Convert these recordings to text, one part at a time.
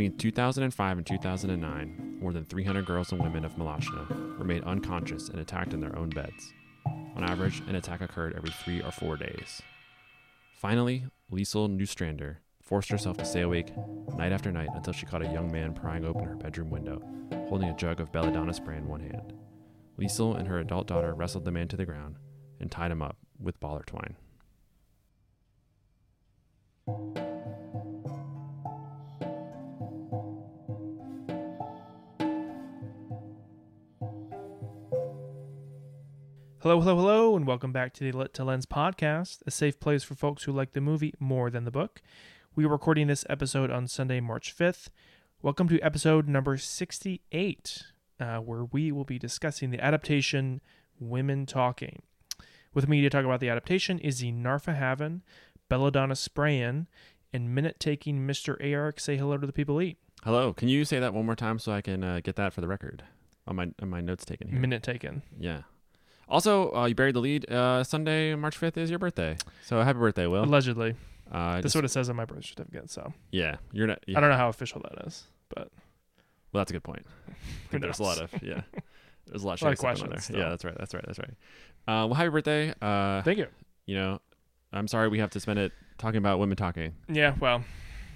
Between 2005 and 2009, more than 300 girls and women of Molotschna were made unconscious and attacked in their own beds. On average, an attack occurred every three or four days. Finally, Liesel Neustrander forced herself to stay awake night after night until she caught a young man prying open her bedroom window, holding a jug of belladonna spray in one hand. Liesel and her adult daughter wrestled the man to the ground and tied him up with baller twine. Hello, hello, hello, and welcome back to the Lit to Lens podcast, a safe place for folks who like the movie more than the book. We are recording this episode on Sunday, March 5th. Welcome to episode number 68, uh, where we will be discussing the adaptation Women Talking. With me to talk about the adaptation is the Narfa Haven, Belladonna Sprayan, and minute taking Mr. Eric. Say hello to the people eat. Hello, can you say that one more time so I can uh, get that for the record on my on my notes taken here? Minute taken. Yeah. Also, uh, you buried the lead. Uh, Sunday, March fifth is your birthday, so happy birthday, Will. Allegedly. Uh, That's just- what it says on my birth certificate, so yeah, you're not. Yeah. I don't know how official that is, but Well, that's a good point. There's a lot of yeah. There's a lot, of A lot of stuff going on questions there. Yeah, that's right. That's right. That's right. Uh, well, happy birthday. Uh, Thank you. you know, I'm sorry we have to spend it talking about women talking, Yeah, well,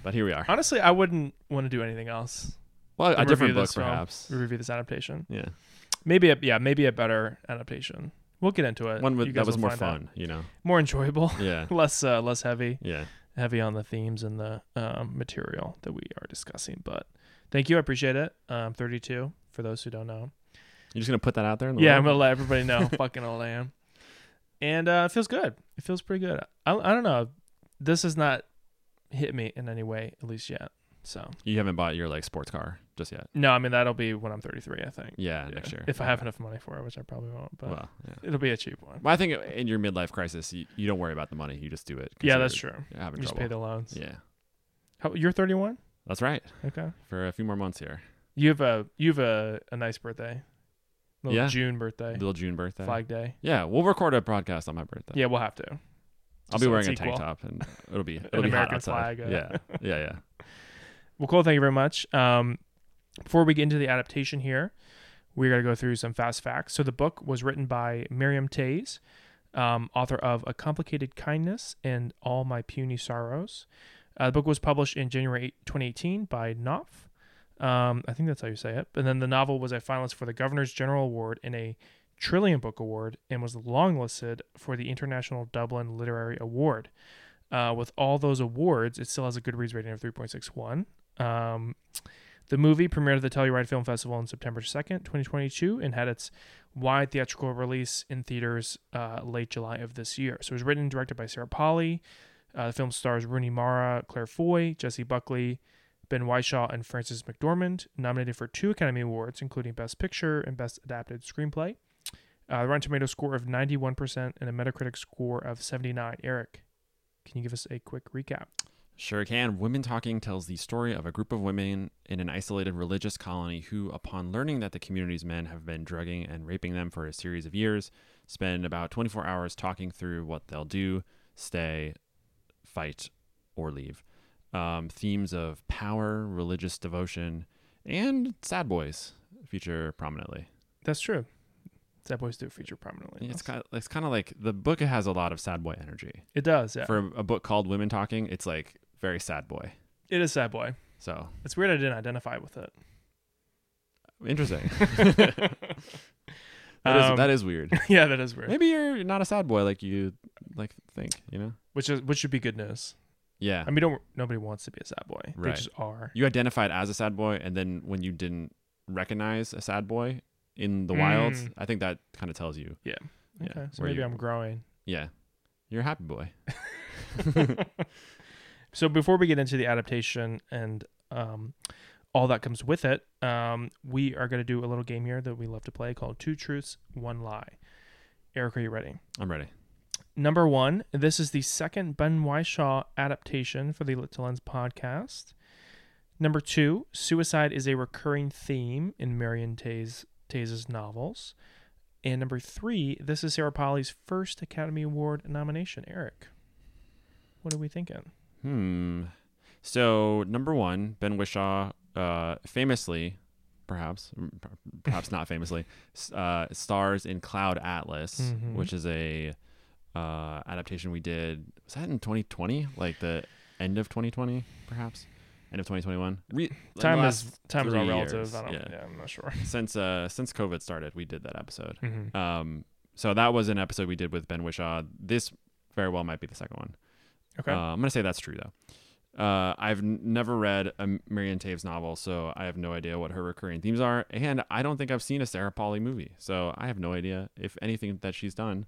but here we are. honestly, I wouldn't want to do anything else. Well, a different book, this film. perhaps. Review this adaptation. Yeah, Maybe a yeah, maybe a better adaptation. We'll get into it. one with, that was more out. fun. You know. more enjoyable, Yeah. less uh, less heavy, Yeah. heavy on the themes and the um, material that we are discussing. But thank you, I appreciate it. Um, 32 for those who don't know. You're just gonna put that out there. In the Yeah, world? I'm gonna let everybody know fucking old I am. And uh, it feels good. It feels pretty good. I I don't know. This has not hit me in any way, at least yet. So You haven't bought your like sports car just yet. no, I mean that'll be when I'm 33. I think. Yeah, Yeah, next year. if I have enough money for it, which I probably won't. But Well, yeah. it'll be a cheap one. Well, I think in your midlife crisis, you, you don't worry about the money. You just do it. Yeah, that's true. Having You just trouble. pay the loans. yeah, How, you're 31. that's right. Okay. For a few more months here. You have a you have a, a nice birthday. Little Yeah. June birthday. Little June birthday. Flag Day. Yeah, we'll record a podcast on my birthday. Yeah, we'll have to. I'll be so wearing a it's tank top and it'll be it'll be hot American outside. flag, uh, Yeah, yeah, yeah. Well, cool. Thank you very much. Um, before we get into the adaptation here, we're going to go through some fast facts. So, the book was written by Miriam Toews, um, author of A Complicated Kindness and All My Puny Sorrows. Uh, the book was published in January 8, 2018 by Knopf. Um, I think that's how you say it. And then the novel was a finalist for the Governor's General Award and a Trillium Book Award and was longlisted for the International Dublin Literary Award. Uh, with all those awards, it still has a Goodreads rating of 3.61. Um, the movie premiered at the Telluride Film Festival on September 2nd, 2022, and had its wide theatrical release in theaters uh, late July of this year. So it was written and directed by Sarah Polley. Uh, the film stars Rooney Mara, Claire Foy, Jessie Buckley, Ben Whishaw, and Frances McDormand, nominated for two Academy Awards, including Best Picture and Best Adapted Screenplay. Uh, the Rotten Tomato score of 91% and a Metacritic score of 79. Eric, can you give us a quick recap? Sure can. Women Talking tells the story of a group of women in an isolated religious colony who, upon learning that the community's men have been drugging and raping them for a series of years, spend about 24 hours talking through what they'll do, stay, fight, or leave. Um, themes of power, religious devotion, and sad boys feature prominently. That's true. Sad Boys do feature prominently. It's kind of, it's kind of like the book has a lot of sad boy energy. It does, yeah. For a, a book called Women Talking, it's like very sad boy. it is Sad Boy. So It's weird I didn't identify with it. interesting. that, is, Um, that is weird. yeah, that is weird. Maybe you're not a sad boy like you like think. You know? Which is which should be good news. Yeah. I mean, don't nobody wants to be a sad boy. They just are. you identified as a sad boy, and then when you didn't recognize a sad boy in the wild, Mm. I think that kind of tells you, Yeah, Okay, so maybe you- I'm growing. yeah, you're a happy boy. So before we get into the adaptation and um, all that comes with it, um, we are going to do a little game here that we love to play called Two Truths, One Lie. Eric, are you ready? I'm ready. Number one, this is the second Ben Whishaw adaptation for the Lit to Lens podcast. Number two, suicide is a recurring theme in Marion Toews, novels. And number three, this is Sarah Polley's first Academy Award nomination. Eric, what are we thinking? Hmm. So number one, Ben Whishaw, uh, famously, perhaps, perhaps not famously, uh, stars in Cloud Atlas, Mhm. which is a uh, adaptation we did. Was that in 2020? Like the end of 2020, perhaps, end of 2021. Re- Time is time is all relative. I don't. yeah. Yeah. I'm not sure. Since uh, since COVID started, we did that episode. Mhm. Um, so that was an episode we did with Ben Whishaw. This very well might be the second one. Okay. Uh, I'm gonna say that's true though. Uh, I've n- never read a Marion Toews novel, so I have no idea what her recurring themes are, and I don't think I've seen a Sarah Polley movie, so I have no idea if anything that she's done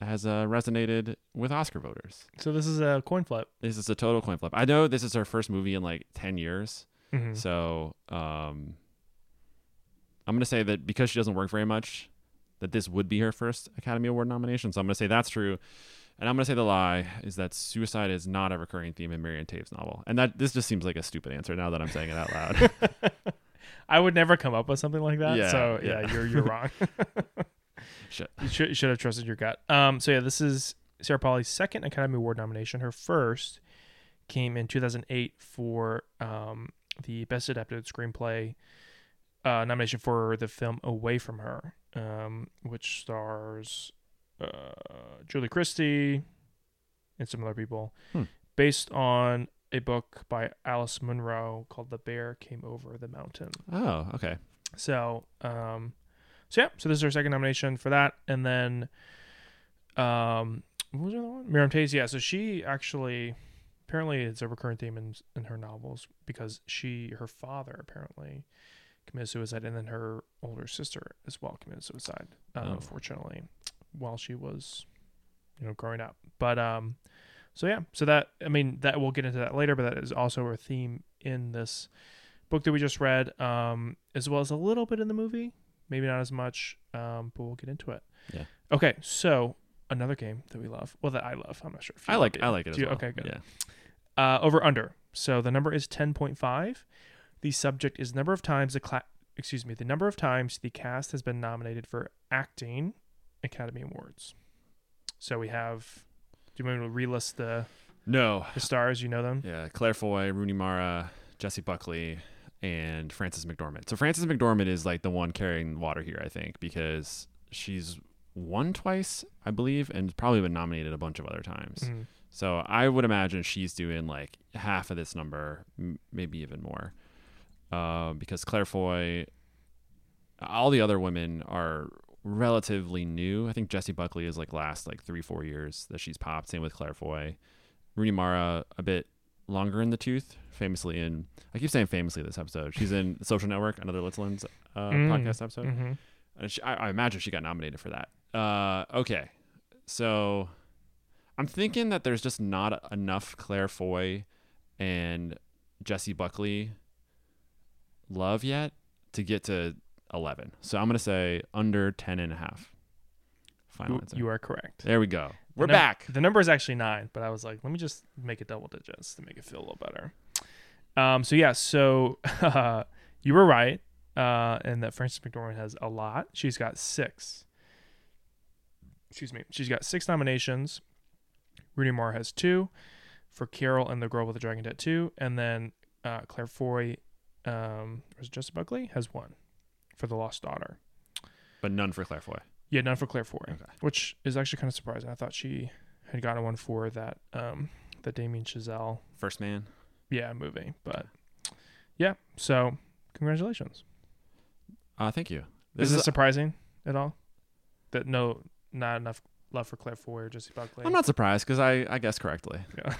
has uh, resonated with Oscar voters. so this is a coin flip. This is a total coin flip. I know this is her first movie in like ten years, Mhm. so um, I'm gonna say that because she doesn't work very much, that this would be her first Academy Award nomination. So I'm gonna say that's true, and I'm gonna say the lie is that suicide is not a recurring theme in Marion Toews' novel, and that this just seems like a stupid answer now that I'm saying it out loud. I would never come up with something like that. Yeah, so yeah, yeah. you're you're wrong. Shit. You should, you should have trusted your gut. Um. So yeah, this is Sarah Polley's second Academy Award nomination. Her first came in 2008 for um the Best Adapted Screenplay uh, nomination for the film Away from Her, um, which stars uh, Julie Christie and some other people, Hmm. based on a book by Alice Munro called "The Bear Came Over the Mountain." Oh, okay. So, um, so yeah, so this is her second nomination for that, and then, um, what was the other one? Miriam Toews. Yeah, so she actually, apparently, it's a recurrent theme in in her novels because she, her father, apparently, committed suicide, and then her older sister as well committed suicide. Uh, Oh. Unfortunately, while she was, you know, growing up. But um, so yeah, so that I mean that we'll get into that later, but that is also a theme in this book that we just read, um, as well as a little bit in the movie. Maybe not as much, um, but we'll get into it. Yeah. Okay, so another game that we love. Well, that I love. I'm not sure. If you I like it. I like it as you- well. Okay, good. Yeah. Uh, over under. So the number is 10.5. The subject is number of times the cla- excuse me, the number of times the cast has been nominated for acting Academy Awards. So we have. Do you want me to relist the No. the stars? You know them. Yeah, Claire Foy, Rooney Mara, Jessie Buckley, and Frances McDormand. So Frances McDormand is like the one carrying water here, I think, because she's won twice, I believe, and probably been nominated a bunch of other times. Mhm. So I would imagine she's doing like half of this number, m- maybe even more, uh, because Claire Foy, all the other women are relatively new. I think Jessie Buckley is like last like three four years that she's popped. Same with Claire Foy, Rooney Mara a bit longer in the tooth. Famously in, I keep saying famously this episode. She's in Social Network, another Lit to Lens uh, Mm. podcast episode. Mhm. And she, I, I imagine she got nominated for that. Uh, okay, so I'm thinking that there's just not enough Claire Foy and Jessie Buckley love yet to get to 11. So I'm gonna say under 10 and a half. Final You, answer. you are correct. there we go. We're The num- back. The number is actually nine, but I was like, let me just make it double digits to make it feel a little better. Um, so yeah, so you were right, uh, and that Frances McDormand has a lot. She's got six. Excuse me. She's got six nominations. Rooney Mara has two for Carol and the Girl with the Dragon Tattoo, and then uh, Claire Foy, um, was it Jessie Buckley has one for The Lost Daughter. But none for Claire Foy. Yeah, none for Claire Foy, Okay. which is actually kind of surprising. I thought she had gotten one for that um the Damien Chazelle First man. yeah movie, but yeah. So congratulations. Uh, thank you. is This this is, surprising at all? That no, not enough love for Claire Foy or Jessie Buckley. I'm not surprised because I, I guessed correctly. Yeah.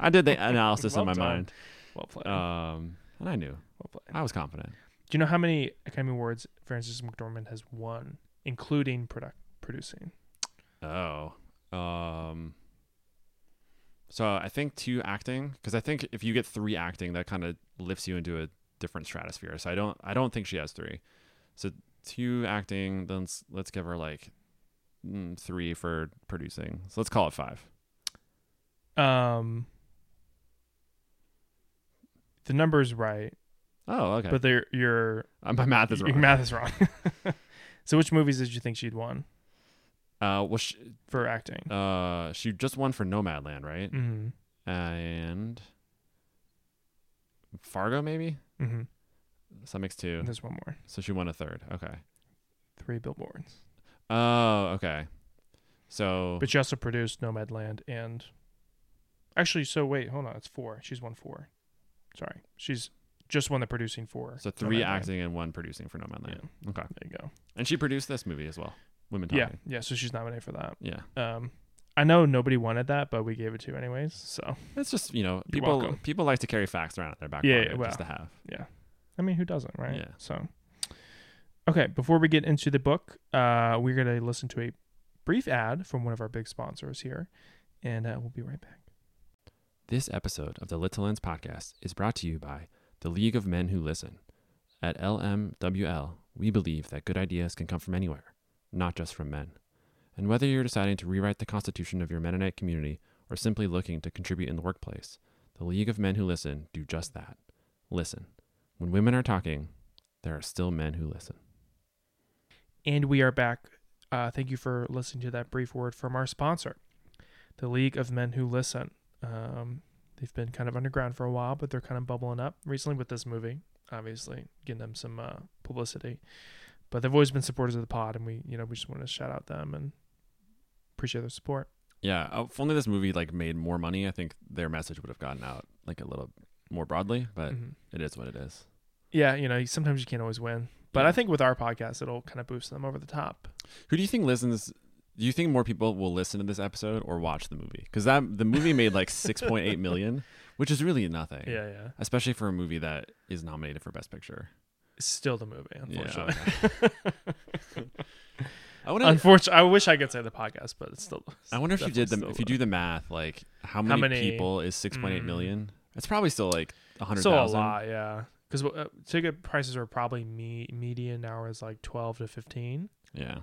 I did the analysis Well in my done. mind. well played. Um, and I knew. well played. I was confident. Do you know how many Academy Awards Frances McDormand has won, including product producing? Oh. Um so I think two acting because I think if you get three acting that kind of lifts you into a different stratosphere. So I don't I don't think she has three. So two acting then let's, let's give her like mm, 3 for producing. So let's call it 5. Um, the number's right, Oh, okay. but they're your Uh, my math is your wrong. math is wrong. so, which movies did you think she'd won Uh well she, for acting? uh she just won for Nomadland, right? mm-hmm. And Fargo, maybe. Mm-hmm. So that makes two. There's one more. So she won a third. Okay. Three billboards. Oh, okay. So But she also produced Nomadland and actually, so wait, hold on, it's four. She's won four. Sorry, she's just won the producing for. so three Nomadland. acting and one producing for Nomadland. Okay. There you go. And she produced this movie as well. Women Talking. Yeah, yeah. So she's nominated for that. Yeah. Um, I know nobody wanted that, but we gave it to anyways. So It's just you know people people like to carry facts around their back Yeah, pocket yeah, just to have. Yeah, I mean, who doesn't, right? Yeah. So, okay. Before we get into the book, uh, we're gonna listen to a brief ad from one of our big sponsors here, and uh, we'll be right back. This episode of the Lit to Lens podcast is brought to you by the League of Men Who Listen. At LMWL, we believe that good ideas can come from anywhere, not just from men. And whether you're deciding to rewrite the constitution of your Mennonite community or simply looking to contribute in the workplace, the League of Men Who Listen do just that. Listen. When women are talking, there are still men who listen. And we are back. Uh, thank you for listening to that brief word from our sponsor, the League of Men Who Listen. Um, they've been kind of underground for a while, but they're kind of bubbling up recently with this movie. Obviously, getting them some uh, publicity. But they've always been supporters of the pod, and we, you know, we just want to shout out them and appreciate their support. Yeah, uh, if only this movie like made more money, I think their message would have gotten out like a little more broadly, but Mhm. it is what it is. Yeah, you know, sometimes you can't always win, but I think with our podcast, it'll kind of boost them over the top. Who do you think listens? Do you think more people will listen to this episode or watch the movie? Because that the movie made like six point eight million, which is really nothing. Yeah, yeah. Especially for a movie that is nominated for Best Picture. It's still the movie, Yeah, unfortunately. I wonder. Unfortunately, I wish I could say the podcast, but it's still. I wonder if you did the if you do the math, like how many, many- people is six point eight Mm. million? It's probably still like a hundred Still a lot, yeah. Because uh, ticket prices are probably me- median now is like twelve to fifteen. Yeah.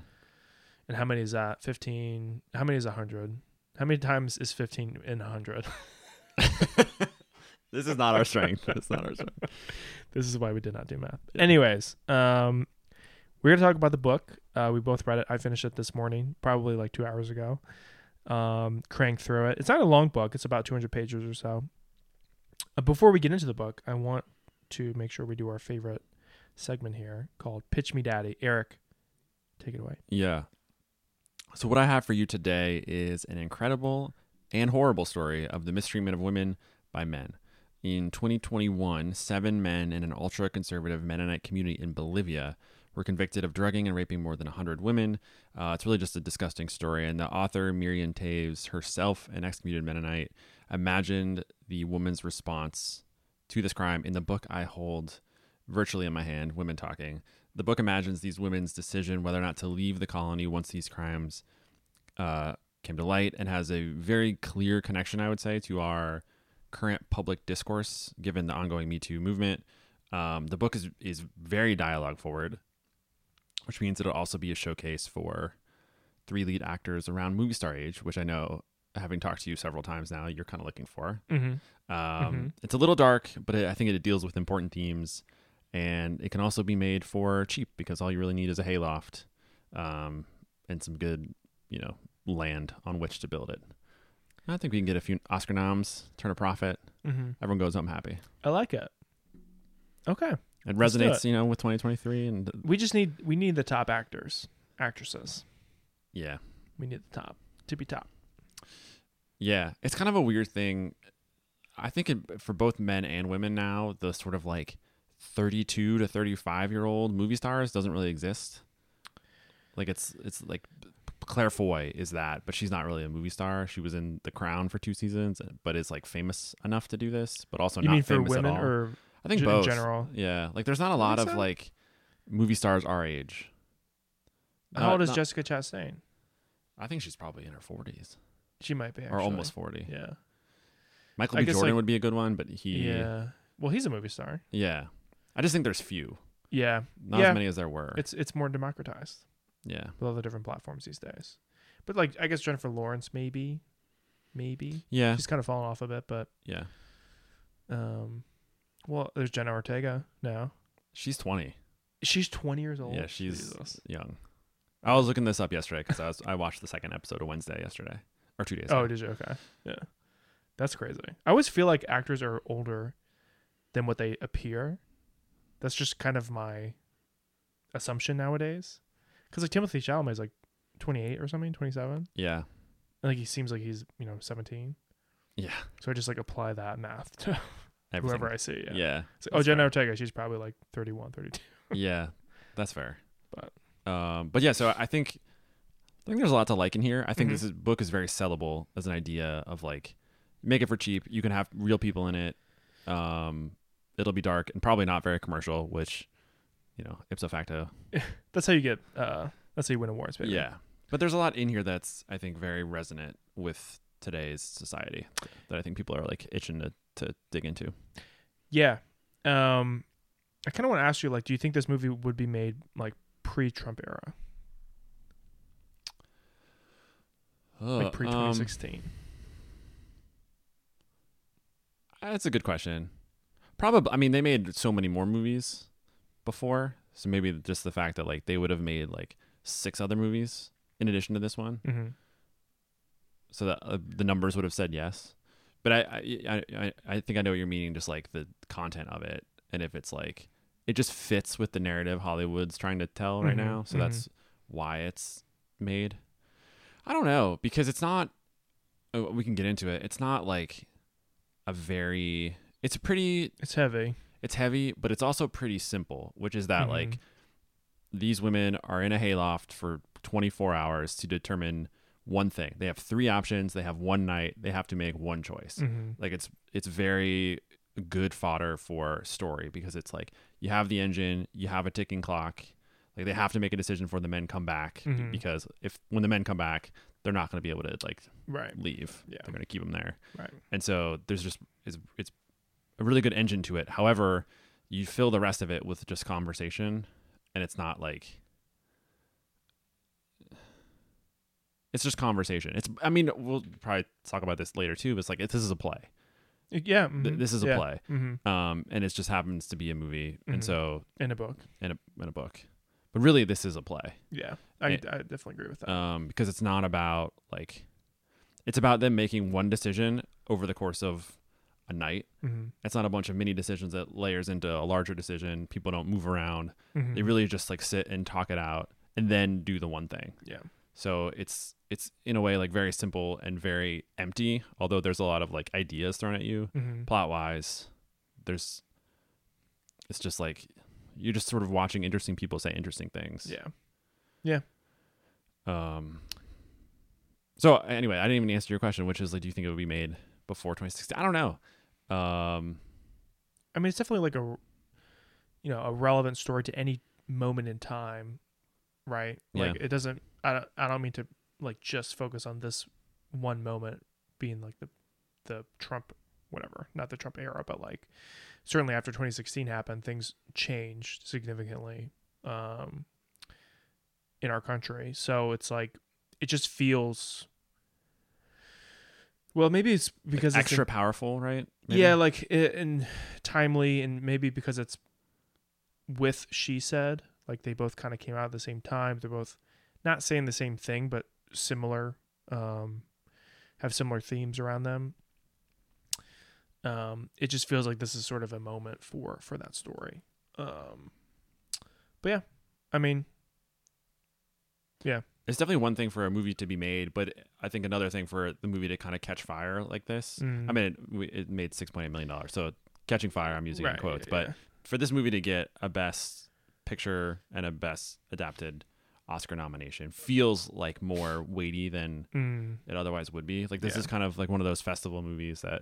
And how many is that? Fifteen. How many is a hundred? How many times is fifteen in a hundred? This is not our strength. It's not our strength. this is why we did not do math. Yeah. Anyways, um, we're gonna talk about the book. Uh, we both read it. I finished it this morning, probably like two hours ago. Um, cranked through it. It's not a long book. It's about two hundred pages or so. Uh, before we get into the book, I want to make sure we do our favorite segment here called "Pitch Me, Daddy." Eric, take it away. Yeah. So what I have for you today is an incredible and horrible story of the mistreatment of women by men. In 2021, seven men in an ultra conservative Mennonite community in Bolivia were convicted of drugging and raping more than 100 women. Uh, it's really just a disgusting story. And the author, Miriam Toews, herself an excommunicated Mennonite, imagined the woman's response to this crime in the book I hold virtually in my hand, Women Talking. The book imagines these women's decision whether or not to leave the colony once these crimes uh, came to light and has a very clear connection, I would say, to our current public discourse given the ongoing Me Too movement. Um, the book is, is very dialogue forward, which means it'll also be a showcase for three lead actors around movie star age, which I know, having talked to you several times now, you're kind of looking for. Mm-hmm. Um, Mhm. It's a little dark, but it, I think it deals with important themes, and it can also be made for cheap because all you really need is a hayloft um, and some good, you know, land on which to build it. I think we can get a few Oscar noms, turn a profit. Mm-hmm. Everyone goes home happy. I like it. Okay, It resonates, it. you know, with 2023, and we just need we need the top actors, actresses. yeah, We need the top to be top. Yeah, it's kind of a weird thing. I think it, for both men and women now, the sort of like 32 to 35 year old movie stars doesn't really exist. Like it's it's like Claire Foy is that, but she's not really a movie star. She was in The Crown for two seasons, but is like famous enough to do this, but also you not mean for famous women at all. or I think in both. general? Yeah, like there's not a lot of so? like movie stars our age. How Uh, old is not- Jessica Chastain? I think she's probably in her 40s She might be, or almost 40. Yeah. Michael I B. Jordan like- would be a good one, but he Yeah. Well, he's a movie star. Yeah. I just think there's few. Yeah. Not Yeah. as many as there were. It's it's more democratized yeah. with all the different platforms these days. But like, I guess Jennifer Lawrence maybe, maybe Yeah. she's kind of fallen off a bit, but Yeah. um, well, there's Jenna Ortega now. She's 20. She's 20 years old. Yeah, she's Jesus. young. I was looking this up yesterday because I was I watched the second episode of Wednesday yesterday or two days. Oh, ago. did you? Okay. Yeah. That's crazy. I always feel like actors are older than what they appear. That's just kind of my assumption nowadays. Because like Timothée Chalamet is like 28 or something, 27. Yeah. I think he seems like he's you know 17. Yeah. So I just like apply that math to Everything. whoever I see. Yeah. Yeah. Like, oh, Jenna fair. Ortega, she's probably like 31, 32. yeah. That's fair. But- um, but yeah, so I think I think there's a lot to like in here. I think Mhm. this is, book is very sellable as an idea of like make it for cheap. You can have real people in it. Um, it'll be dark and probably not very commercial, which you know ipso facto. That's how you get. uh That's how you win awards, baby. Yeah. But there's a lot in here that's I think very resonant with today's society that I think people are like itching to, to dig into. Yeah. Um, I kind of want to ask you, like, do you think this movie would be made like pre-Trump era, like pre 2016? That's a good question. Probably. I mean, they made so many more movies before, so maybe just the fact that like they would have made like six other movies in addition to this one, mm-hmm. so that uh, the numbers would have said yes. But I, I, I, I think I know what you're meaning. Just like the content of it, and if it's like it just fits with the narrative Hollywood's trying to tell right Mhm, now, so mhm. that's why it's made. I don't know because it's not. uh, We can get into it. It's not like a very. It's a pretty It's heavy. it's heavy, but it's also pretty simple, which is that Mhm. like these women are in a hayloft for 24 hours to determine one thing. They have three options. They have one night. They have to make one choice. Mm-hmm. Like it's it's very good fodder for story because it's like you have the engine, you have a ticking clock. Like they have to make a decision before the men come back Mhm. because if when the men come back, they're not going to be able to like Right. leave. Yeah. They're going to keep them there. Right. And so there's just it's it's a really good engine to it. However, you fill the rest of it with just conversation and it's not like it's just conversation. It's I mean, we'll probably talk about this later too, but it's like it, this is a play. Yeah. Th- mhm, this is a yeah, play. Mm-hmm. Um and it just happens to be a movie and Mhm. so In a book. in a in a book. But really this is a play. Yeah. I, It- I definitely agree with that. Um because it's not about like it's about them making one decision over the course of a night mm-hmm. It's not a bunch of mini decisions that layers into a larger decision. People don't move around. Mm-hmm. They really just like sit and talk it out and then do the one thing. Yeah. So it's it's in a way like very simple and very empty, although there's a lot of like ideas thrown at you Mm-hmm. plot wise. There's it's just like you're just sort of watching interesting people say interesting things. Yeah. Yeah. Um so anyway, I didn't even answer your question, which is like do you think it would be made before 2016? I don't know. Um I mean, it's definitely like a, you know, a relevant story to any moment in time, right? Like Yeah. it doesn't. I don't. I don't mean to like just focus on this one moment being like the, the Trump, whatever, not the Trump era, but like certainly after 2016 happened, things changed significantly, um, in our country. So it's like it just feels. Well, maybe it's because it's extra in- powerful, right? Maybe? yeah, like i- and timely, and maybe because it's with she said, like they both kind of came out at the same time. They're both not saying the same thing, but similar, um, have similar themes around them. Um, it just feels like this is sort of a moment for for that story. Um, but yeah, I mean, it's definitely one thing for a movie to be made, but I think another thing for the movie to kind of catch fire like this. mm, I mean, it, it made six point eight million dollars, so catching fire. I'm using it in quotes, yeah. but for this movie to get a best picture and a best adapted Oscar nomination feels like more weighty than Mm, it otherwise would be. Like this Yeah. is kind of like one of those festival movies that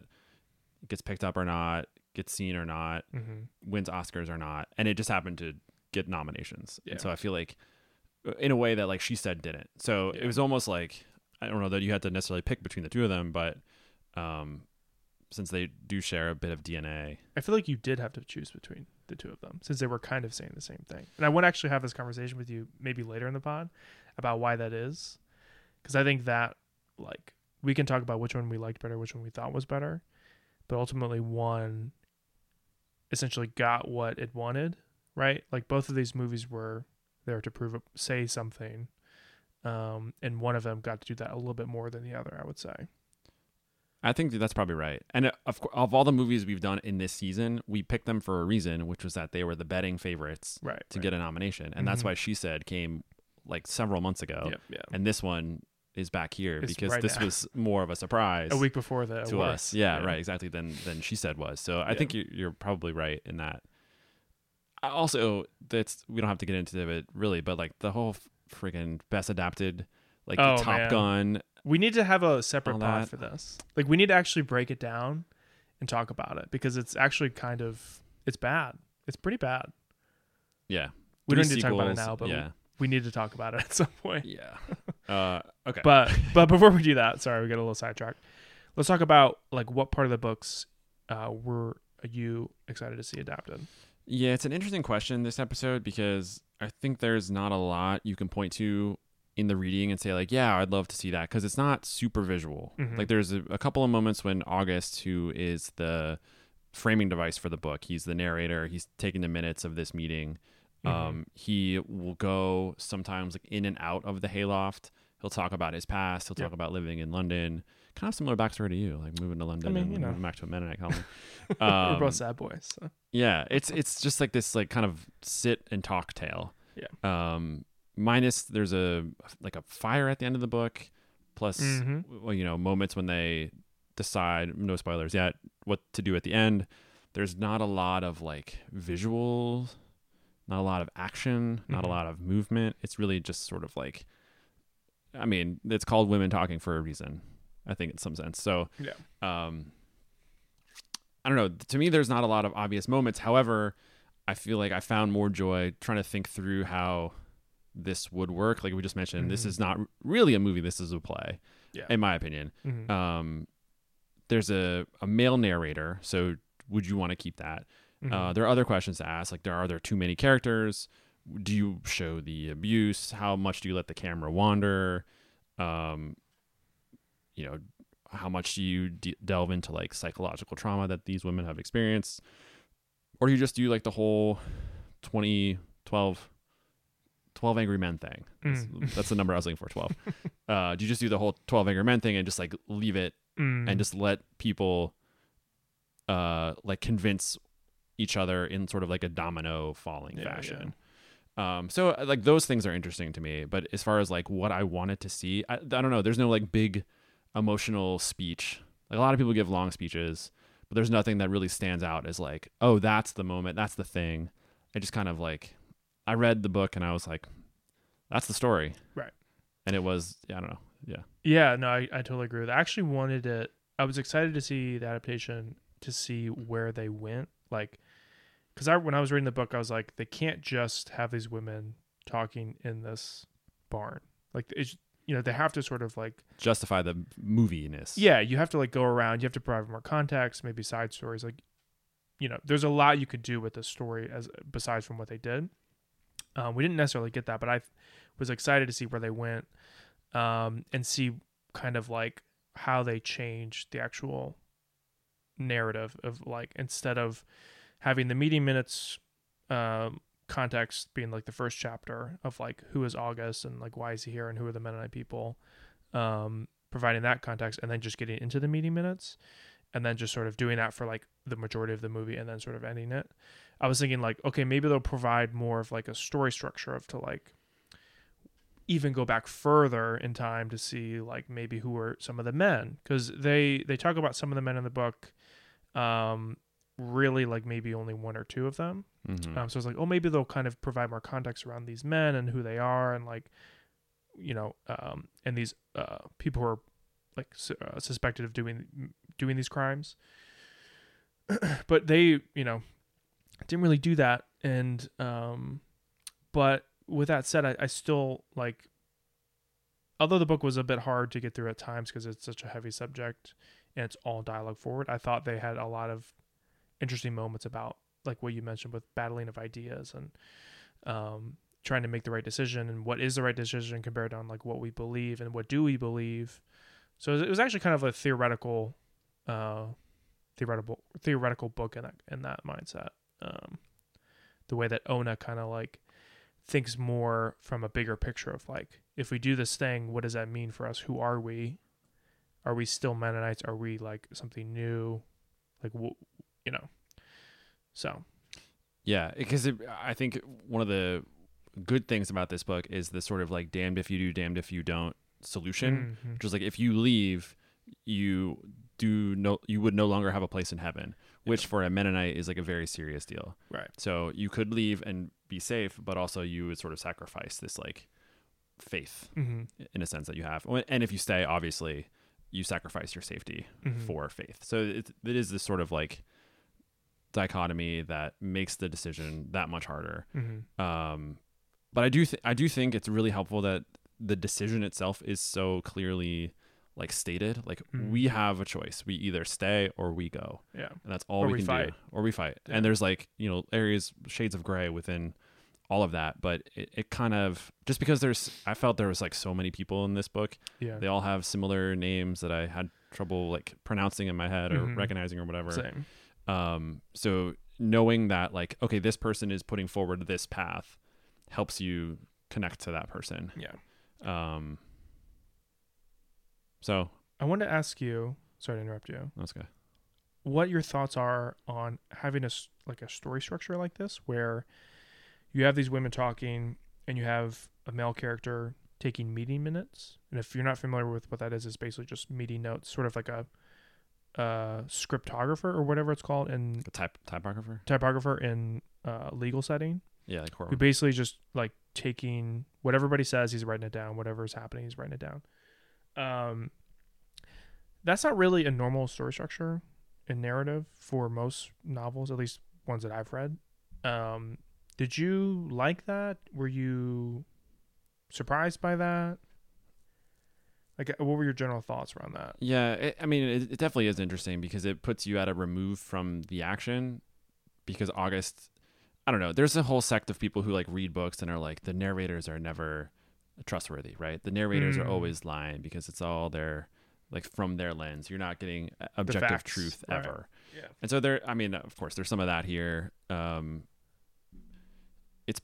gets picked up or not, gets seen or not, mhm. wins Oscars or not, and it just happened to get nominations. Yeah. And so I feel like, in a way that like she said didn't. So Yeah. it was almost like I don't know that you had to necessarily pick between the two of them, but um, since they do share a bit of DNA, I feel like you did have to choose between the two of them since they were kind of saying the same thing. And I want to actually have this conversation with you maybe later in the pod about why that is. Because I think that, like, we can talk about which one we liked better, which one we thought was better. But ultimately, one essentially got what it wanted, right? Like, both of these movies were there to prove, say something. Um, and one of them got to do that a little bit more than the other, I would say. I think that's probably right. And uh, of of all the movies we've done in this season, we picked them for a reason, which was that they were the betting favorites Right. to right. get a nomination, and that's Mhm. why she said came like several months ago, Yep, yeah. and this one is back here It's because right this now. was more of a surprise A week before the to awards. us. Yeah, right, exactly. Than than she said was. So I Yeah. think you're, you're probably right in that. Also, that's we don't have to get into it really, but like the whole freaking best adapted, like Oh, the Top man. Gun. We need to have a separate pod for this. Like we need to actually break it down and talk about it because it's actually kind of it's bad. It's pretty bad. Yeah, We Three don't need to talk about it now, but yeah, we need to talk about it at some point. yeah. Uh, okay, But but before we do that, sorry, we got a little sidetracked. Let's talk about like what part of the books uh, were you excited to see adapted? Yeah, it's an interesting question this episode because I think there's not a lot you can point to in the reading and say like, yeah, I'd love to see that because it's not super visual. Mhm. Like there's a, a couple of moments when August, who is the framing device for the book, he's the narrator. He's taking the minutes of this meeting. Mhm. Um, he will go sometimes like in and out of the hayloft. He'll talk about his past. He'll Yep. talk about living in London. Kind of similar backstory to you, like moving to London mean, and you know. moving back to a Mennonite colony. We're Um, both sad boys. So. yeah, it's it's just like this like kind of sit and talk tale. Yeah. Um minus there's a like a fire at the end of the book plus Mhm. well, you know, moments when they decide no spoilers yet what to do at the end. There's not a lot of like visual, not a lot of action, not a Mhm. lot of movement. It's really just sort of like I mean, it's called women talking for a reason, I think in some sense. So Yeah. um I don't know. To me, there's not a lot of obvious moments. However, I feel like I found more joy trying to think through how this would work. Like we just mentioned, this Mhm. is not really a movie. This is a play, Yeah. in my opinion. Mhm. Um, there's a, a male narrator. So would you want to keep that? Mhm. Uh, there are other questions to ask. Like, there are there too many characters? Do you show the abuse? How much do you let the camera wander? Um, you know, how much do you de- delve into like psychological trauma that these women have experienced, or do you just do like the whole 20, 12, 12 angry men thing? That's, Mm. that's the number I was looking for. Twelve. uh, do you just do the whole twelve angry men thing and just like leave it Mm. and just let people uh like convince each other in sort of like a domino falling Yeah, fashion um so uh, like those things are interesting to me but as far as like what i wanted to see I, I don't know there's no like big emotional speech like a lot of people give long speeches but there's nothing that really stands out as like oh that's the moment that's the thing i just kind of like i read the book and i was like that's the story Right. and it was yeah, i don't know yeah Yeah, no, I, I totally agree with that. I actually wanted it. I was excited to see the adaptation to see where they went. Like, because I when I was reading the book, I was like, they can't just have these women talking in this barn. Like, it's you know they have to sort of like justify the moviness yeah, you have to like go around. You have to provide more context, maybe side stories. Like, you know, there's a lot you could do with this story as besides from what they did. Um, we didn't necessarily get that, but I was excited to see where they went um, and see kind of like how they changed the actual narrative of like instead of having the meeting minutes um, context being like the first chapter of like who is August and like why is he here and who are the Mennonite people, um, providing that context and then just getting into the meeting minutes and then just sort of doing that for like the majority of the movie and then sort of ending it. I was thinking like, okay, maybe they'll provide more of like a story structure of to like even go back further in time to see like maybe who were some of the men because they they talk about some of the men in the book um really like maybe only one or two of them Mhm. um, so it's like, oh, maybe they'll kind of provide more context around these men and who they are, and like, you know, um, and these uh, people who are like su- uh, suspected of doing doing these crimes. but they, you know, didn't really do that. And um, but with that said, I, I still like. Although the book was a bit hard to get through at times because it's such a heavy subject and it's all dialogue forward, I thought they had a lot of interesting moments about like what you mentioned with battling of ideas and um, trying to make the right decision and what is the right decision compared on like what we believe and what do we believe. So it was- actually kind of a theoretical, uh, theoretical theoretical book in that in that mindset. Um, the way that Ona kind of like thinks more from a bigger picture of like if we do this thing, what does that mean for us? Who are we? Are we still Mennonites? Are we like something new? Like, you know. So Yeah, because I think one of the good things about this book is the sort of like damned if you do, damned if you don't solution. Mhm. Which is like if you leave, you do no, you would no longer have a place in heaven, which for a Mennonite is like a very serious deal. Right. So you could leave and be safe, but also you would sort of sacrifice this like faith Mhm. in a sense that you have. And if you stay, obviously, you sacrifice your safety Mhm. for faith. So it, it is this sort of like dichotomy that makes the decision that much harder. Mhm. Um, but I do th- I do think it's really helpful that the decision itself is so clearly like stated. Like Mhm. we have a choice. We either stay or we go, Yeah. and that's all we, we can fight. do, or we fight. Yeah. And there's like you know areas shades of gray within all of that, but it, it kind of just because there's I felt there was like so many people in this book Yeah. they all have similar names that I had trouble like pronouncing in my head or Mhm. recognizing or whatever. Same. Um, so knowing that like, okay, this person is putting forward this path helps you connect to that person. Yeah. Um, so I want to ask you. Sorry to interrupt you. that's good. what your thoughts are on having a like a story structure like this where you have these women talking and you have a male character taking meeting minutes and if you're not familiar with what that is it's basically just meeting notes sort of like a uh scriptographer or whatever it's called in A type typographer. typographer in uh legal setting. Yeah, like who basically just like taking what everybody says he's writing it down. Whatever's happening he's writing it down. Um that's not really a normal story structure and narrative for most novels at least ones that i've read. Um did you like that? Were you surprised by that like uh, what were your general thoughts around that Yeah, it, I mean, it, it definitely is interesting because it puts you at a remove from the action. Because August, I don't know. There's a whole sect of people who like read books and are like the narrators are never trustworthy, right? The narrators are Mm. always lying because it's all their like from their lens. You're not getting uh, objective facts, truth right. ever. yeah And so there, I mean, of course, there's some of that here. Um, it's,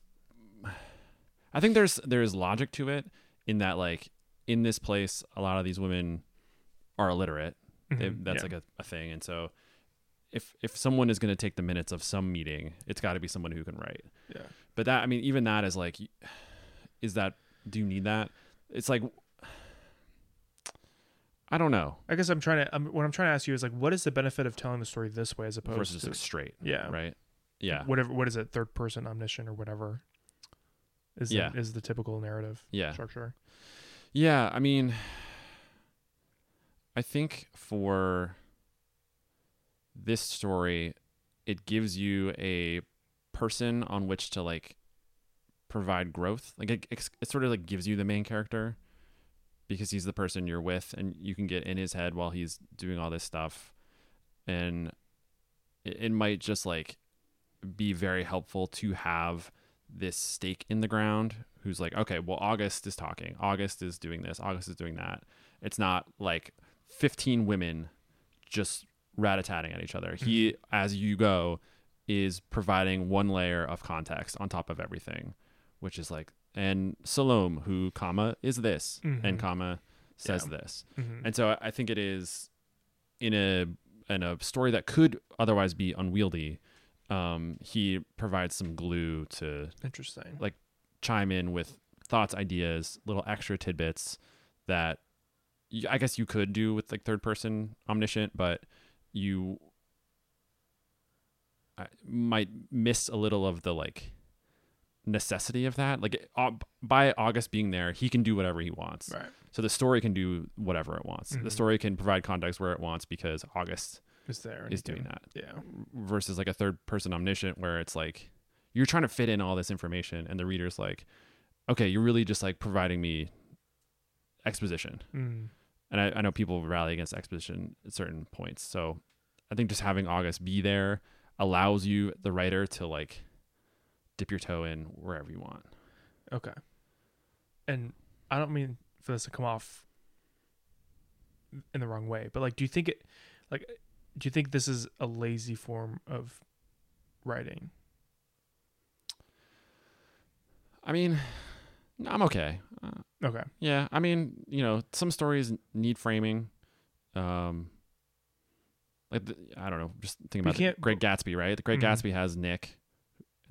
I think there's there's logic to it in that like in this place, a lot of these women are illiterate. They, Mhm. that's Yeah. like a, a thing, and so if if someone is going to take the minutes of some meeting, it's got to be someone who can write. yeah But that, I mean, even that is like, is that do you need that? It's like, I don't know. i guess i'm trying to um, what i'm trying to ask you is like what is the benefit of telling the story this way as opposed Versus to like straight, yeah right? Yeah, whatever what is it third person omniscient or whatever is Yeah. the, is the typical narrative yeah. structure Yeah, I mean, I think for this story, it gives you a person on which to like provide growth. Like it, it, sort of like gives you the main character because he's the person you're with, and you can get in his head while he's doing all this stuff, and it, it might just like be very helpful to have this stake in the ground who's like, okay, well, August is talking. August is doing this. August is doing that. It's not like 15 women just rat-a-tatting at each other. He, as you go, is providing one layer of context on top of everything, which is like, and Salome, who, comma, is this, Mhm. and comma, says Yeah. this. Mhm. And so I think it is in a in a story that could otherwise be unwieldy. Um, he provides some glue to interesting like chime in with thoughts, ideas, little extra tidbits that I guess you could do with like third person omniscient, but you might miss a little of the like necessity of that. Like uh, by August being there, he can do whatever he wants. right So the story can do whatever it wants. Mhm. The story can provide context where it wants because August is there is doing that. yeah. Versus like a third person omniscient where it's like you're trying to fit in all this information and the reader's like okay you're really just like providing me exposition. Mm. and I, I know people rally against exposition at certain points. So i think just having august be there allows you the writer to like dip your toe in wherever you want. Okay. And i don't mean for this to come off in the wrong way but like do you think it like do you think this is a lazy form of writing i mean i'm okay uh, okay Yeah, I mean, you know, some stories need framing, um, like the, I don't know, just thinking about the Great Gatsby, right? The Great Mhm. Gatsby has Nick.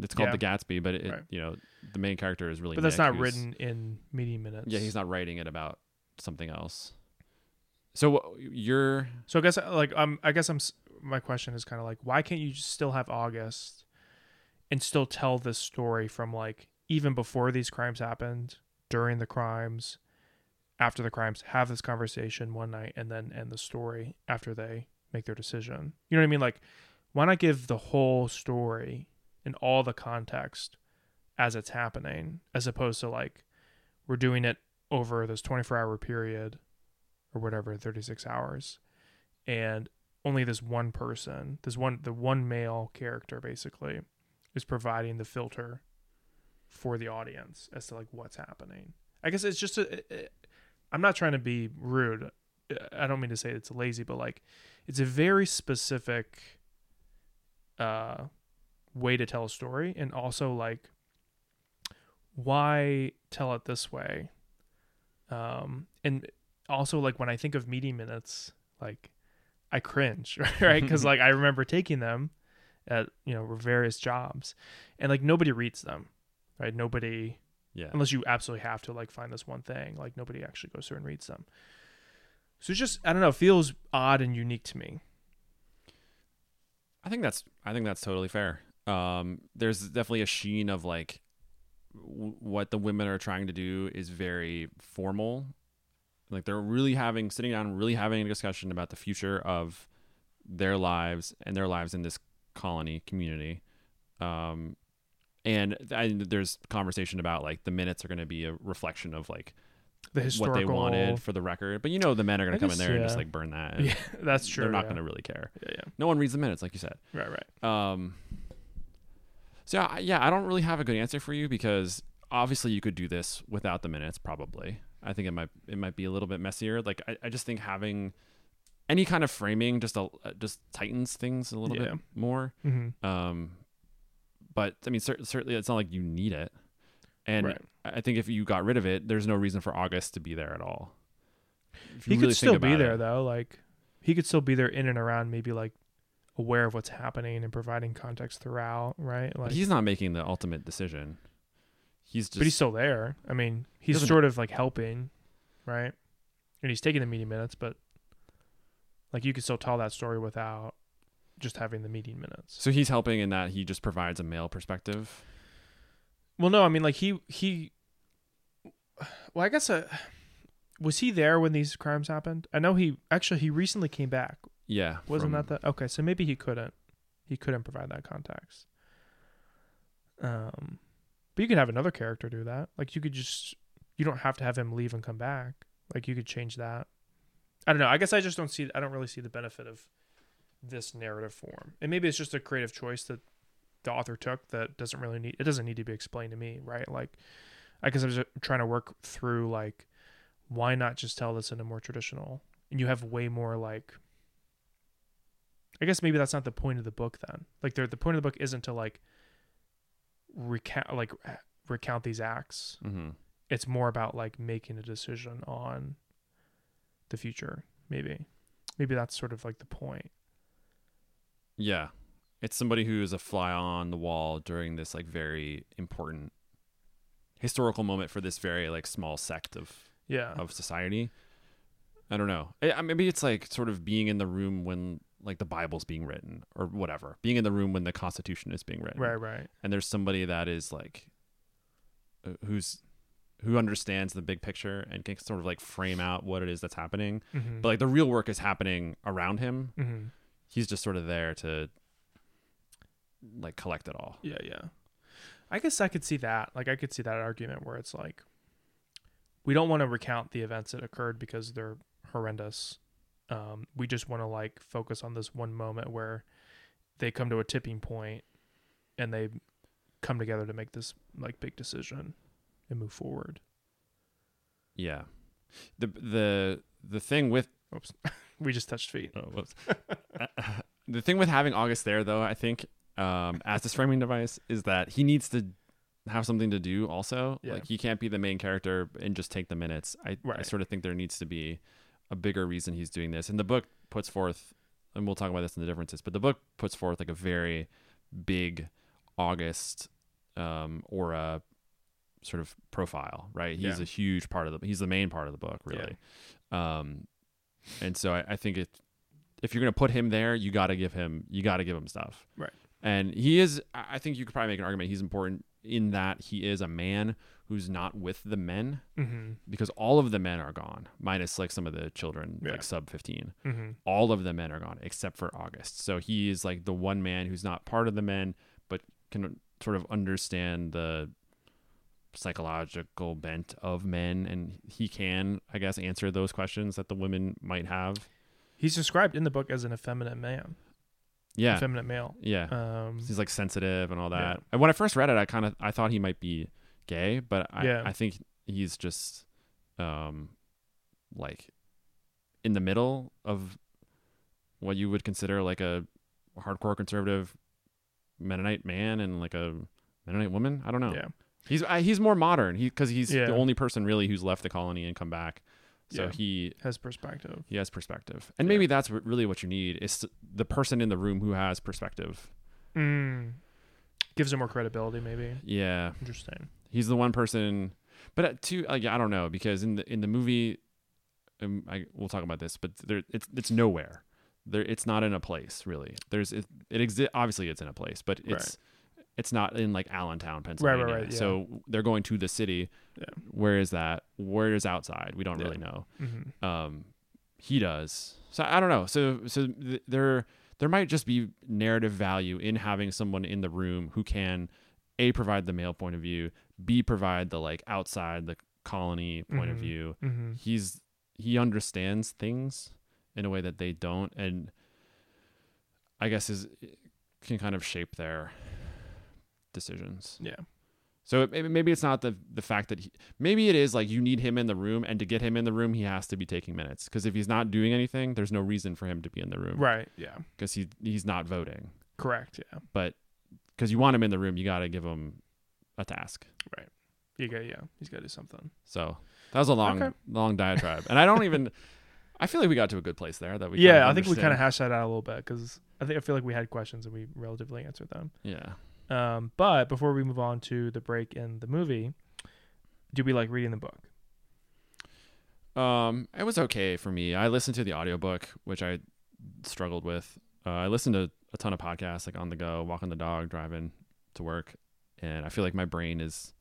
It's called Yeah. the Gatsby, but it, Right. you know, the main character is really. but that's Nick, not written in media minutes. Yeah, he's not writing it about something else. So you're So I guess like um I guess I'm my question is kind of like why can't you just still have August and still tell this story from like even before these crimes happened, during the crimes, after the crimes, have this conversation one night and then end the story after they make their decision. You know what I mean? Like why not give the whole story and all the context as it's happening as opposed to like we're doing it over this 24 hour period or whatever 36 hours. And only this one person this one the one male character basically is providing the filter for the audience as to like what's happening. I guess it's just a, it- i'm not trying to be rude. I don't mean to say it's lazy but like it's a very specific uh way to tell a story and also like why tell it this way? Um and also like when i think of meeting minutes like i cringe right because like i remember taking them at you know various jobs and like nobody reads them right nobody yeah. unless you absolutely have to like find this one thing like nobody actually goes through and reads them so it's just i don't know it feels odd and unique to me I think that's I think that's totally fair. Um, there's definitely a sheen of like w- what the women are trying to do is very formal. Like they're really having sitting down, really having a discussion about the future of their lives and their lives in this colony community. Um, and th- and there's conversation about like the minutes are going to be a reflection of like the what they wanted for the record. But you know the men are going to come in there and just like burn that. Yeah that's true They're not yeah. going to really care. yeah yeah No one reads the minutes, like you said. right right Um, so yeah, I- yeah, I don't really have a good answer for you because obviously you could do this without the minutes. Probably, I think it might it might be a little bit messier. Like I, I just think having any kind of framing just a, uh, just tightens things a little Yeah. bit more. mm-hmm. Um, but I mean, cer- certainly it's not like you need it. And Right. I think if you got rid of it, there's no reason for August to be there at all. If he really could still be there it. though like he could still be there in and around maybe like aware of what's happening and providing context throughout right like he's not making the ultimate decision. He's just but he's still there i mean he's sort of like helping right and he's taking the meeting minutes but like you could still tell that story without just having the meeting minutes so he's helping in that he just provides a male perspective. well no i mean like he he well i guess uh, was he there when these crimes happened i know he actually he recently came back Yeah, Wasn't from- that the okay? So maybe he couldn't. He couldn't provide that context. Um, but you could have another character do that. Like you could just you don't have to have him leave and come back. Like you could change that. I don't know. I guess I just don't see. I don't really see the benefit of this narrative form. And maybe it's just a creative choice that the author took that doesn't really need. It doesn't need to be explained to me, right? Like, I guess I'm just trying to work through like, why not just tell this in a more traditional? And you have way more like I guess maybe that's not the point of the book then. Like the the point of the book isn't to like recount like recount these acts. Mhm. It's more about like making a decision on the future, maybe. Maybe that's sort of like the point. Yeah, it's somebody who is a fly on the wall during this like very important historical moment for this very like small sect of Yeah. of society. I don't know. I- maybe it's like sort of being in the room when like the Bible's being written or whatever. Being in the room when the Constitution is being written. Right, right. And there's somebody that is like uh, who's who understands the big picture and can sort of like frame out what it is that's happening. Mm-hmm. But like the real work is happening around him. mm-hmm. He's just sort of there to like collect it all. Yeah, yeah. I guess I could see that. Like I could see that argument where it's like we don't want to recount the events that occurred because they're horrendous. Um, we just want to like focus on this one moment where they come to a tipping point and they come together to make this like big decision and move forward. Yeah. The the the thing with Oops. we just touched feet. Oh, whoops. the thing with having August there, though, I think, um, as this framing device, is that he needs to have something to do. Also, Yeah. like he can't be the main character and just take the minutes. I, I sort of think there needs to be a bigger reason he's doing this. And the book puts forth, and we'll talk about this in the differences, but the book puts forth like a very big August um, aura sort of profile, right? He's Yeah. a huge part of the. He's the main part of the book, really. Um, and so I, I think it, if you're gonna put him there, you got to give him, you got to give him stuff, Right. And he is. I think you could probably make an argument. He's important in that he is a man who's not with the men Mm-hmm. because all of the men are gone, minus like some of the children, Yeah. like sub 15. Mm-hmm. All of the men are gone except for August. So he is like the one man who's not part of the men, but can sort of understand the psychological bent of men. And he can, I guess, answer those questions that the women might have. He's described in the book as an effeminate man, Yeah. effeminate male. yeah. Um, He's like sensitive and all that. Yeah. And when I first read it, I kind of I thought he might be gay, but I Yeah. I think he's just um like in the middle of what you would consider like a hardcore conservative Mennonite man and like a Mennonite woman. I don't know. yeah, He's I, he's more modern. He because he's Yeah. the only person really who's left the colony and come back. So Yeah. he has perspective. he has perspective, and Yeah. maybe that's what, really what you need is the person in the room who has perspective. Mm. Gives him more credibility, maybe. Yeah, Interesting. he's the one person but uh, too like I don't know because in the in the movie um, I we'll talk about this but there it's it's nowhere there it's not in a place really there's it, it exists obviously it's in a place but it's it's not in like Allentown Pennsylvania right, right, yeah. so they're going to the city Yeah. where is that where is outside we don't Yeah. really know Mm-hmm. um he does so i don't know so so th- there there might just be narrative value in having someone in the room who can a provide the male point of view b provide the like outside the colony point of Mhm. view Mm-hmm. he's he understands things in a way that they don't and i guess is can kind of shape their decisions Yeah. so it, maybe maybe it's not the the fact that he, maybe it is like you need him in the room, and to get him in the room, he has to be taking minutes. Because if he's not doing anything, there's no reason for him to be in the room. Right. Yeah. Because he he's not voting. Correct. Yeah. But because you want him in the room, you got to give him a task. Right. You got. Yeah. He's got to do something. So that was a long Okay. long diatribe, and I don't even. I feel like we got to a good place there. That we yeah, I think we kind of hashed that out a little bit because I think I feel like we had questions and we relatively answered them. yeah. Um, but before we move on to the break in the movie, do we like reading the book? Um, it was okay for me. I listened to the audiobook, which I struggled with. Uh, I listened to a ton of podcasts, like on the go, walking the dog, driving to work, and I feel like my brain is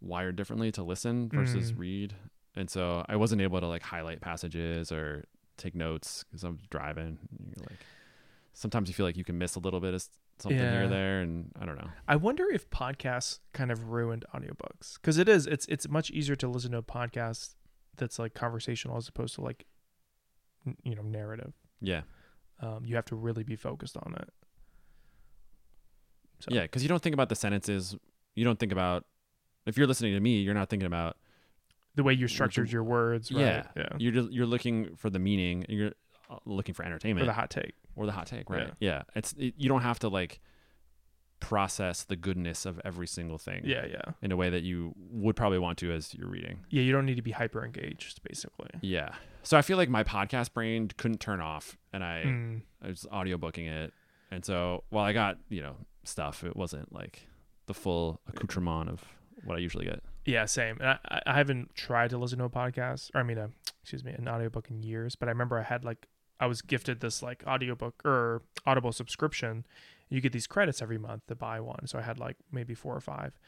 wired differently to listen versus Mm. read, and so I wasn't able to like highlight passages or take notes because I'm driving. You're like, sometimes you feel like you can miss a little bit of something here or there, and I don't know. I wonder if podcasts kind of ruined audiobooks because it is. It's it's much easier to listen to a podcast that's like conversational as opposed to like n- you know narrative. Yeah, Um, you have to really be focused on it. So- yeah, because you don't think about the sentences. You don't think about if you're listening to me, you're not thinking about The way you structured your words, right? Yeah. yeah, you're just you're looking for the meaning you're uh, looking for or entertainment the hot take. Or the hot take right Yeah. yeah, it's it, you don't have to like process the goodness of every single thing Yeah, yeah, in a way that you would probably want to as you're reading yeah. You don't need to be hyper engaged, basically. yeah so i feel like my podcast brain couldn't turn off and i Mm. i was audiobooking it and so while i got you know stuff it wasn't like the full accoutrement of what i usually get Yeah, same. And I, I- haven't tried to listen to a podcast, or I mean, a, excuse me, an audiobook in years. But I remember I had like I was gifted this like audiobook or Audible subscription. You get these credits every month to buy one. So I had like maybe four or five.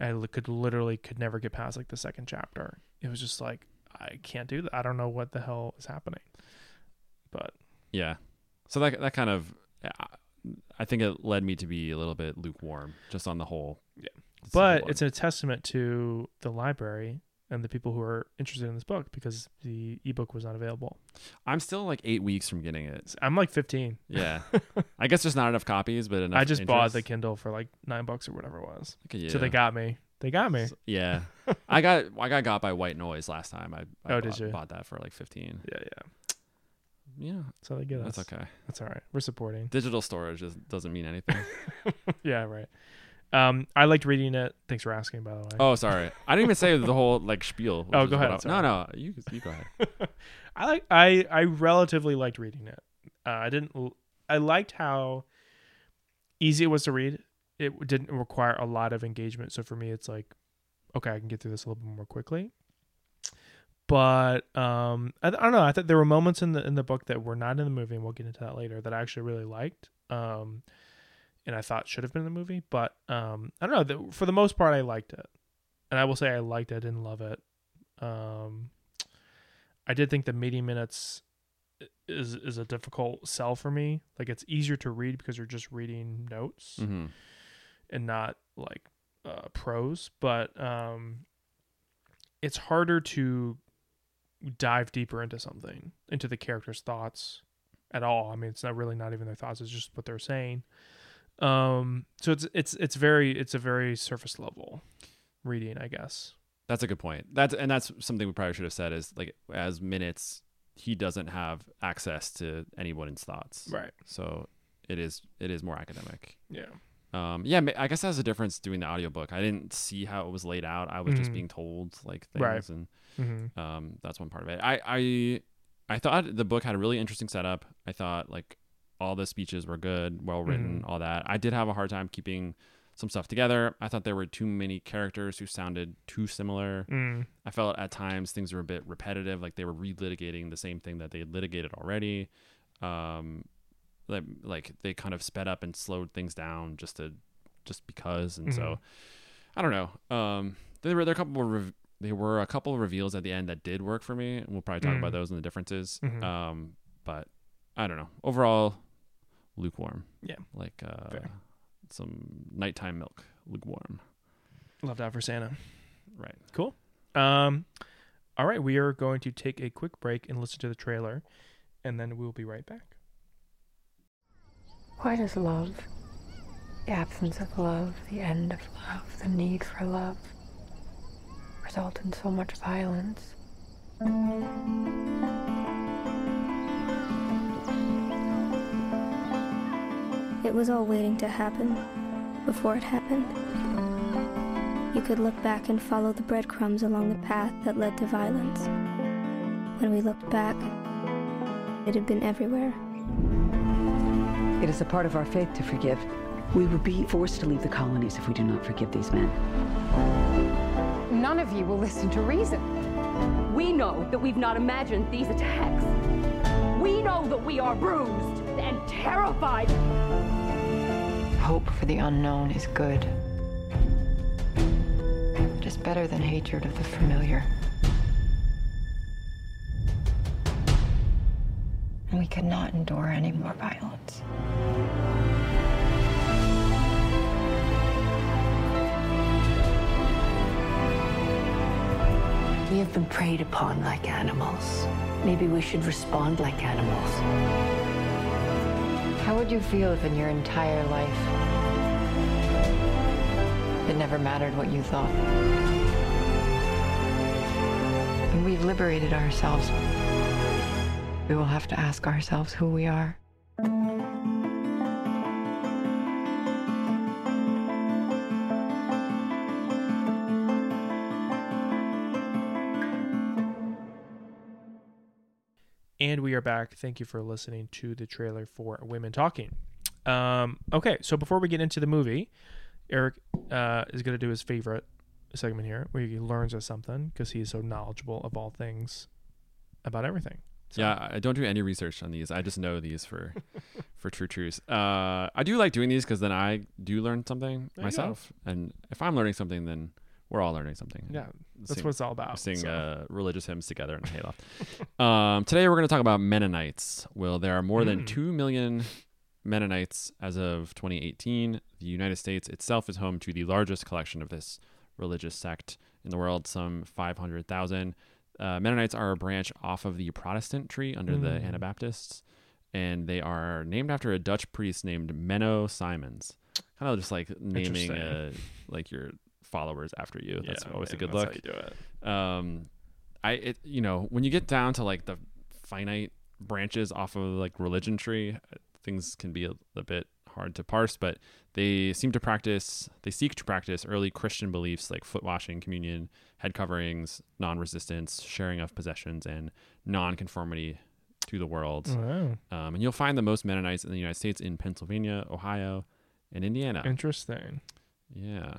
I could literally could never get past like the second chapter. It was just like I can't do that. I don't know what the hell is happening. But yeah so that that kind of i think it led me to be a little bit lukewarm just on the whole Yeah. but it's a testament to the library and the people who are interested in this book because the ebook was not available. I'm still like eight weeks from getting it. I'm like 15. Yeah, I guess there's not enough copies, but enough. I just bought the. Kindle for like nine bucks or whatever it was. Look at you. So they got me. They got me. Yeah, I got I got got by White Noise last time. I, I Oh, bought, did you? bought that for like fifteen. Yeah, yeah. Yeah, That's how they get that's us. okay. That's all right. We're supporting. Digital storage doesn't mean anything. yeah, right. Um, I liked reading it. Thanks for asking, by the way. Oh, sorry. I didn't even say the whole like spiel. Oh, go ahead, I- no, no. You you go ahead. I like I I relatively liked reading it. Uh, I didn't. I liked how easy it was to read. It didn't require a lot of engagement. So for me, it's like, okay, I can get through this a little bit more quickly. But um, I, I don't know. I thought there were moments in the in the book that were not in the movie, and we'll get into that later. That I actually really liked. Um, and I thought should have been in the movie, but um, I don't know. The, for the most part, I liked it, and I will say I liked it. I didn't love it. Um, I did think the meeting minutes is is a difficult sell for me. Like it's easier to read because you're just reading notes hmm and not like uh, prose, but um, it's harder to dive deeper into something, into the character's thoughts at all. I mean, it's not really not even their thoughts; it's just what they're saying. Um, so it's it's it's very it's a very surface level reading, I guess. That's a good point. That's and that's something we probably should have said is like as minutes he doesn't have access to anyone's thoughts. Right. So it is it is more academic. Yeah. Um yeah, I guess that's a difference doing the audiobook. I didn't see how it was laid out. I was just Mhm. being told like things Right. and Mm-hmm. um that's one part of it. I I I thought the book had a really interesting setup. I thought like all the speeches were good, well written, Mhm. all that. I did have a hard time keeping some stuff together. I thought there were too many characters who sounded too similar. Mm. I felt at times things were a bit repetitive, like they were relitigating the same thing that they had litigated already. Um, like, like they kind of sped up and slowed things down just to, just because. And so, I don't know. Um, there were there were a couple of there were a couple of reveals at the end that did work for me, and we'll probably talk Mm. about those and the differences. Mhm. Um, but I don't know. Overall, lukewarm. Yeah. like uh, Fair. some nighttime milk, lukewarm. Love that for Santa. Right. Cool. Um, all right, we are going to take a quick break and listen to the trailer, and then we'll be right back. Why does love, the absence of love, the end of love, the need for love, result in so much violence? It was all waiting to happen before it happened. You could look back and follow the breadcrumbs along the path that led to violence. When we looked back, it had been everywhere. It is a part of our faith to forgive. We will be forced to leave the colonies if we do not forgive these men. None of you will listen to reason. We know that we've not imagined these attacks. We know that we are bruised and terrified. Hope for the unknown is good. Is better than hatred of the familiar. And we could not endure any more violence. We have been preyed upon like animals. Maybe we should respond like animals. How would you feel if in your entire life it never mattered what you thought? When we've liberated ourselves, we will have to ask ourselves who we are. And we are back. Thank you for listening to the trailer for Women Talking. Um, okay, so before we get into the movie, Eric uh, is going to do his favorite segment here, where he learns us something because he's so knowledgeable of all things about everything. So- Yeah, I don't do any research on these. I just know these for for true truths. Uh, I do like doing these because then I do learn something There myself, and if I'm learning something, then we're all learning something. Yeah, that's Sing- what it's all about. sing so. uh, religious hymns together in a hayloft. um, today we're going to talk about Mennonites. Well, there are more than Mm. two million Mennonites as of 2018. The United States itself is home to the largest collection of this religious sect in the world, some 500,000. Uh, Mennonites are a branch off of the Protestant tree under the Mm. Anabaptists, and they are named after a Dutch priest named Menno Simons. Kind of just like naming uh, Interesting. like your followers after you. That's Yeah, always a good that's look how you do it. um i it you know when you get down to like the finite branches off of like religion tree uh, things can be a, a bit hard to parse, but they seem to practice, they seek to practice early Christian beliefs like foot washing, communion, head coverings, non resistance, sharing of possessions, and non conformity to the world. Wow. Um, and you'll find the most Mennonites in the United States in Pennsylvania, Ohio, and Indiana. Interesting. yeah.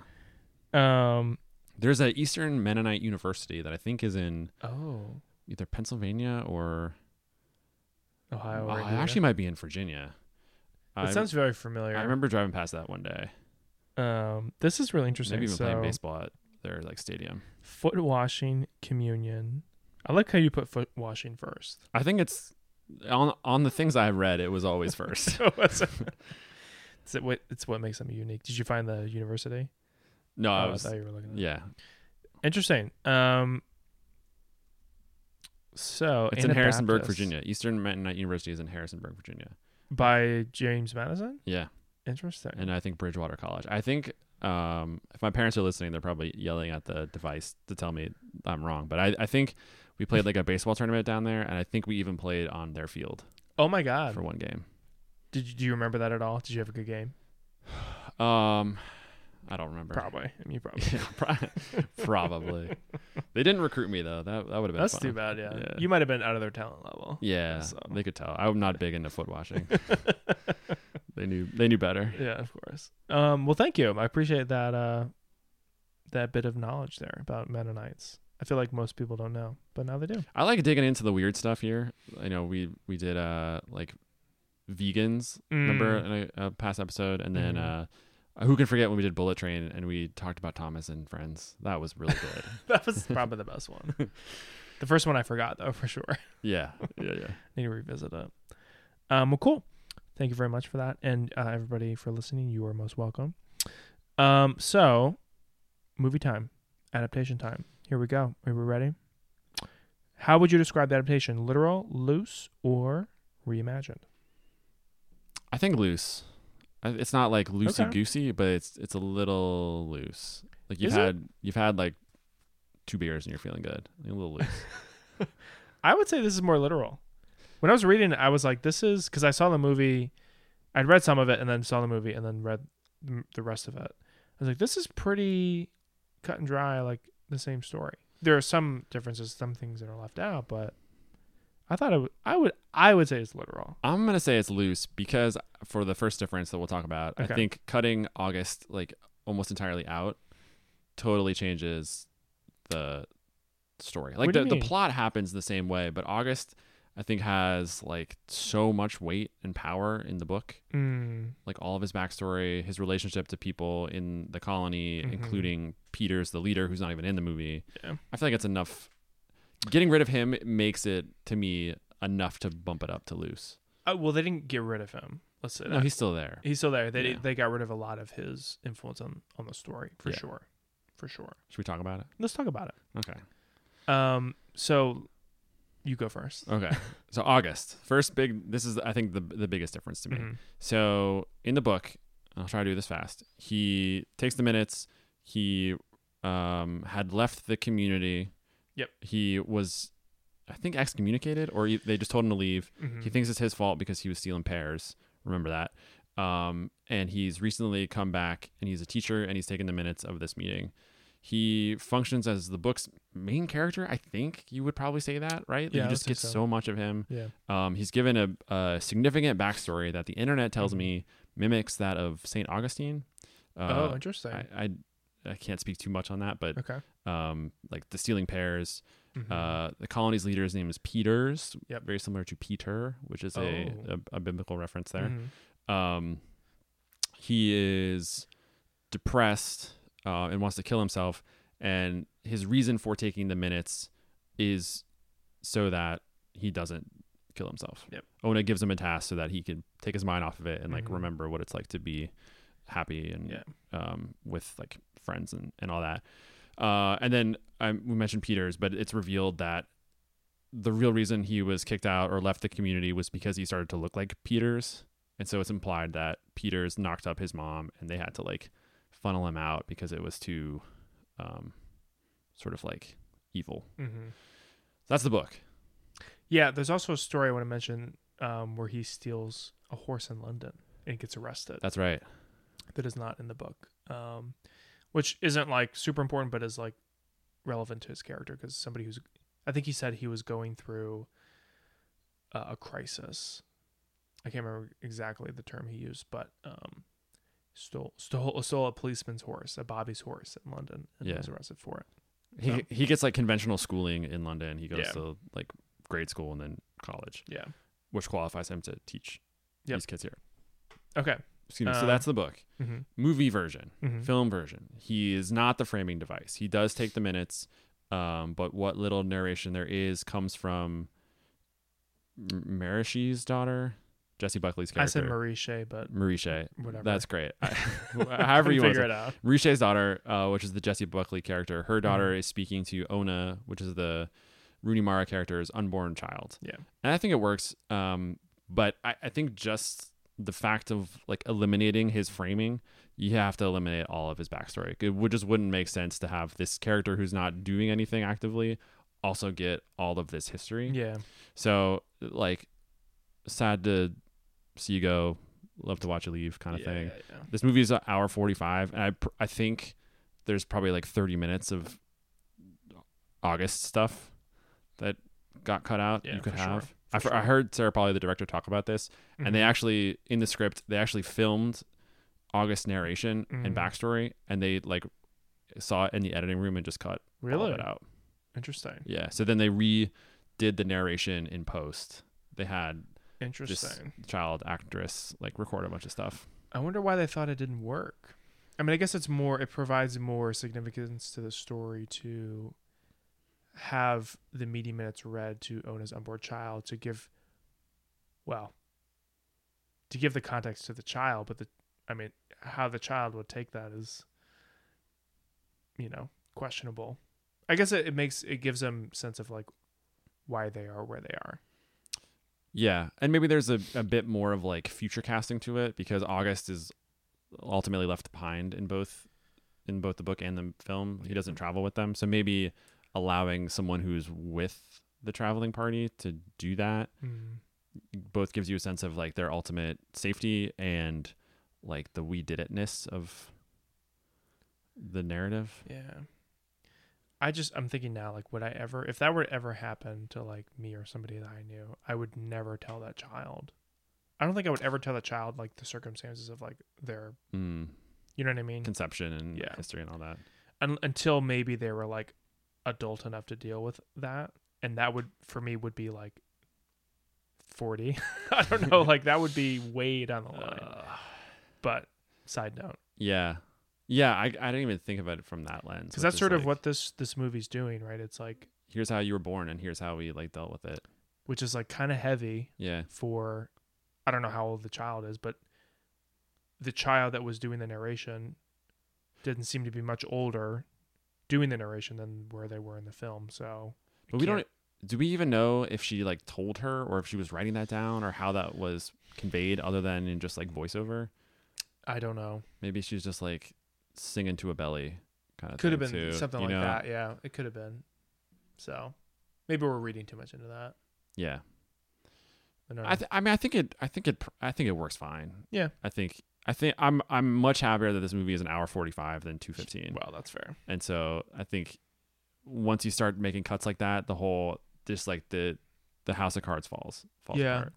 Um. There's a Eastern Mennonite University that I think is in Oh. either Pennsylvania or Ohio. Oh, or it actually might be in Virginia. It I, sounds very familiar. I remember driving past that one day. Um. This is really interesting. Maybe even so, playing baseball at their like stadium. foot washing, communion. I like how you put foot washing first. I think it's on on the things I read. It was always first. it's, it what, it's what makes them unique. Did you find the university? No, Oh, I I was. thought you were looking at Yeah, Interesting. Um. So it's in Harrisonburg, Virginia. Eastern Mennonite University is in Harrisonburg, Virginia. by James Madison. Yeah, Interesting. and I think Bridgewater College. I think um, if my parents are listening, they're probably yelling at the device to tell me I'm wrong. But I, I think we played like a baseball tournament down there, and I think we even played on their field oh my God! for one game. Did you, do you remember that at all? Did you have a good game? Um, I don't remember. Probably. I mean, probably. Yeah, pro- probably. They didn't recruit me though. That that would have been. That's fun. too bad. Yeah. Yeah. You might have been out of their talent level. Yeah, So. they could tell. I'm not big into foot washing. they knew they knew better. Yeah, of course. Um. Well, thank you. I appreciate that. Uh, that bit of knowledge there about Mennonites. I feel like most people don't know, but now they do. I like digging into the weird stuff here. I know we we did uh like vegans. Remember Mm. in a, a past episode, and then Mhm. uh, who can forget when we did Bullet Train and we talked about Thomas and Friends. That was really good. that was probably the best one. the first one I forgot though for sure. yeah, yeah, yeah. Need to revisit it. Um. Well, cool. Thank you very much for that, and uh, everybody for listening. You are most welcome. Um. So, movie time, adaptation time. Here we go. Are we ready? How would you describe the adaptation? Literal, loose, or reimagined? I think loose. It's not like loosey Okay. goosey, but it's it's a little loose. Like you've Is it? had you've had like two beers and you're feeling good. A little loose. I would say this is more literal. When I was reading it, I was like, this is because I saw the movie. I'd read some of it and then saw the movie and then read the rest of it. I was like, this is pretty cut and dry, like the same story. There are some differences, some things that are left out, but I thought it would, I would, I would say it's literal. I'm gonna say it's loose because for the first difference that we'll talk about, Okay. I think cutting August like almost entirely out totally changes the story. Like the, the plot happens the same way, but August I think has like so much weight and power in the book. Mm, Like all of his backstory, his relationship to people in the colony, Mhm. including Peters, the leader, who's not even in the movie. Yeah. I feel like it's enough. Getting rid of him makes it to me enough to bump it up to loose. oh, well, they didn't get rid of him. Let's say No, he's still there. he's still there. They Yeah. they got rid of a lot of his influence on on the story for Yeah. sure, for sure. Should we talk about it? Let's talk about it. Okay. Um, so you go first. Okay. so August, first big. This is I think the the biggest difference to me. Mhm. So in the book, I'll try to do this fast. He takes the minutes. He um, had left the community. Yep. He was, I think, excommunicated, or he, they just told him to leave. Mhm. He thinks it's his fault because he was stealing pears. Remember that. Um, and he's recently come back, and he's a teacher, and he's taken the minutes of this meeting. He functions as the book's main character. I think you would probably say that, right? Yeah, you just get so. so much of him. Yeah. Um, he's given a, a significant backstory that the internet tells Mhm. me mimics that of Saint Augustine. Uh, oh, interesting. I, I I can't speak too much on that, but okay. Um, like the stealing pears. Mhm. Uh, the colony's leader's name is Peters. Yep. Very similar to Peter, which is a, Oh. a a biblical reference there. Mhm. Um, he is depressed uh, and wants to kill himself, and his reason for taking the minutes is so that he doesn't kill himself. Yep. Ona gives him a task so that he can take his mind off of it and like Mhm. remember what it's like to be happy and Yeah. um, with like friends and, and all that. Uh, and then um, we mentioned Peters, but it's revealed that the real reason he was kicked out or left the community was because he started to look like Peters. And so it's implied that Peters knocked up his mom and they had to like funnel him out because it was too um, sort of like evil. Mhm. That's the book. Yeah. There's also a story I want to mention um, where he steals a horse in London. and gets arrested. That's right. that is not in the book, um, which isn't like super important, but is like relevant to his character because somebody who's, I think he said he was going through uh, a crisis. I can't remember exactly the term he used, but um, stole stole stole a policeman's horse, a Bobby's horse in London, and Yeah. was arrested for it. He So- he gets like conventional schooling in London. He goes Yeah. to like grade school and then college, Yeah. which qualifies him to teach Yep. these kids here. Okay. Excuse me. so Um, that's the book. Mm-hmm. Movie version, Mhm. film version. He is not the framing device. He does take the minutes, um, but what little narration there is comes from M- Marishy's daughter, Jessie Buckley's character. I said. Marie but Marisha. whatever. That's great. I, however you want figure to it out. Risha's daughter, uh, which is the Jessie Buckley character, her daughter Mm-hmm. is speaking to Ona, which is the Rooney Mara character's unborn child. Yeah. And I think it works. Um, but I, I think just the fact of like eliminating his framing, you have to eliminate all of his backstory. It would just wouldn't make sense to have this character who's not doing anything actively also get all of this history. Yeah. So like, sad to see you go. Love to watch you leave, kind of yeah, thing. yeah, yeah. This movie is an hour 45 and I pr- I think there's probably like 30 minutes of August stuff that got cut out Yeah, you could for sure. I, fr- I heard Sarah Polley the director talk about this and they Mhm. actually in the script they actually filmed August narration and Mhm. backstory and they like saw it in the editing room and just cut all Really? it out. Interesting. Yeah. So then they redid the narration in post. They had this Interesting. child actress like record a bunch of stuff. I wonder why they thought it didn't work. I mean, I guess it's more. It provides more significance to the story to have the media minutes read to Ona's unborn child to give, well, to give the context to the child. But the, I mean, how the child would take that is, you know, questionable. I guess it, it makes it gives them sense of like why they are where they are. Yeah, and maybe there's a, a bit more of like future casting to it because August is ultimately left behind in both in both the book and the film. He doesn't travel with them, so maybe allowing someone who's with the traveling party to do that both gives you a sense of like their ultimate safety and like the we did itness of the narrative. Yeah. I just I'm thinking now like would I ever if that were to ever happen to like me or somebody that I knew, I would never tell that child. I don't think I would ever tell that child like the circumstances of like their Mm, you know what I mean? conception and Yeah. history and all that. Un- until maybe they were like adult enough to deal with that and that would for me would be like 40. I don't know, like that would be way down the line. Uh, But side note, yeah. Yeah, I, I didn't even think about it from that lens. cuz that's sort of what this this movie's doing, right? It's like here's how you were born and here's how we like dealt with it. which is like kind of heavy Yeah. for I don't know how old the child is, but the child that was doing the narration didn't seem to be much older doing the narration than where they were in the film. So But we don't do we even know if she like told her or if she was writing that down or how that was conveyed other than in just like voiceover? I don't know. Maybe she's just like singing to a belly kind of Could have been too, something like know? that. Yeah, it could have been. So maybe we're reading too much into that. Yeah. I. I th- I mean I think it I think it I think it works fine. Yeah. I think I think I'm I'm much happier that this movie is an hour 45 than 215. well, that's fair. And so I think once you start making cuts like that, the whole just like the the house of cards falls falls Yeah. apart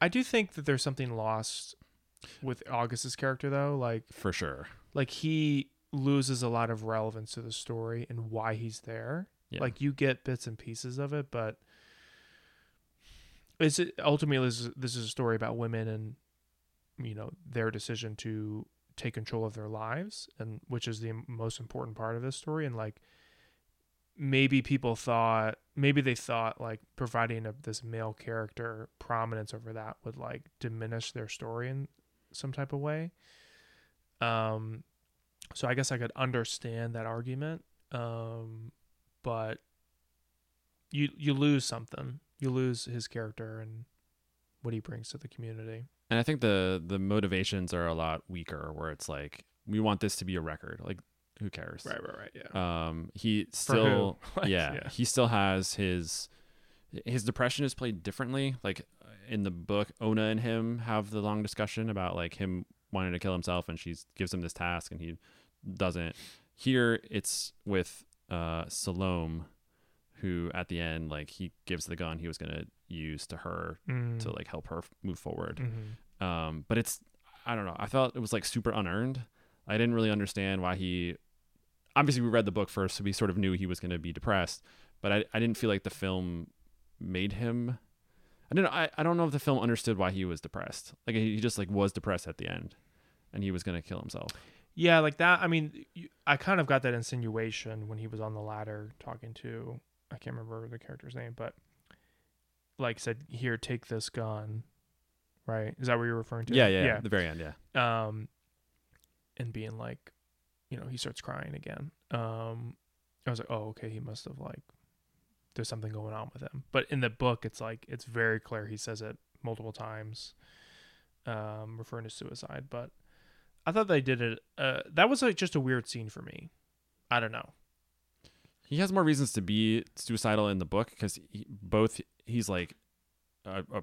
I do think that there's something lost with August's character though. Like for sure. like he loses a lot of relevance to the story and why he's there. Yeah. Like you get bits and pieces of it, but it's ultimately this is, this is a story about women and you know their decision to take control of their lives and which is the most important part of this story and like maybe people thought maybe they thought like providing a, this male character prominence over that would like diminish their story in some type of way um so I guess I could understand that argument. Um, but you you lose something. You lose his character and what he brings to the community. And I think the the motivations are a lot weaker where it's like we want this to be a record. Like who cares? right, right. Right. Yeah. Um he still Like, yeah, yeah. he still has his his depression is played differently. Like in the book, Ona and him have the long discussion about like him wanting to kill himself, and she gives him this task, and he doesn't. Here, it's with uh, Salome, who at the end, like he gives the gun he was gonna use to her Mm. to like help her move forward. Mhm. Um, but it's I don't know. I felt it was like super unearned. I didn't really understand why he. Obviously, we read the book first, so we sort of knew he was going to be depressed. But I, I didn't feel like the film made him. I don't know. I, I don't know if the film understood why he was depressed. Like he just like was depressed at the end, and he was going to kill himself. Yeah, like that. I mean, I kind of got that insinuation when he was on the ladder talking to I can't remember the character's name, but like said, "Here, take this gun." Right? Is that what you're referring to? Yeah, yeah, yeah. The very end, yeah. Um, and being like, you know, he starts crying again. Um, I was like, oh, okay, he must have like, there's something going on with him. But in the book, it's like it's very clear. He says it multiple times, um, referring to suicide. But I thought they did it. Uh, that was like just a weird scene for me. I don't know. He has more reasons to be suicidal in the book because he, both he's like a, a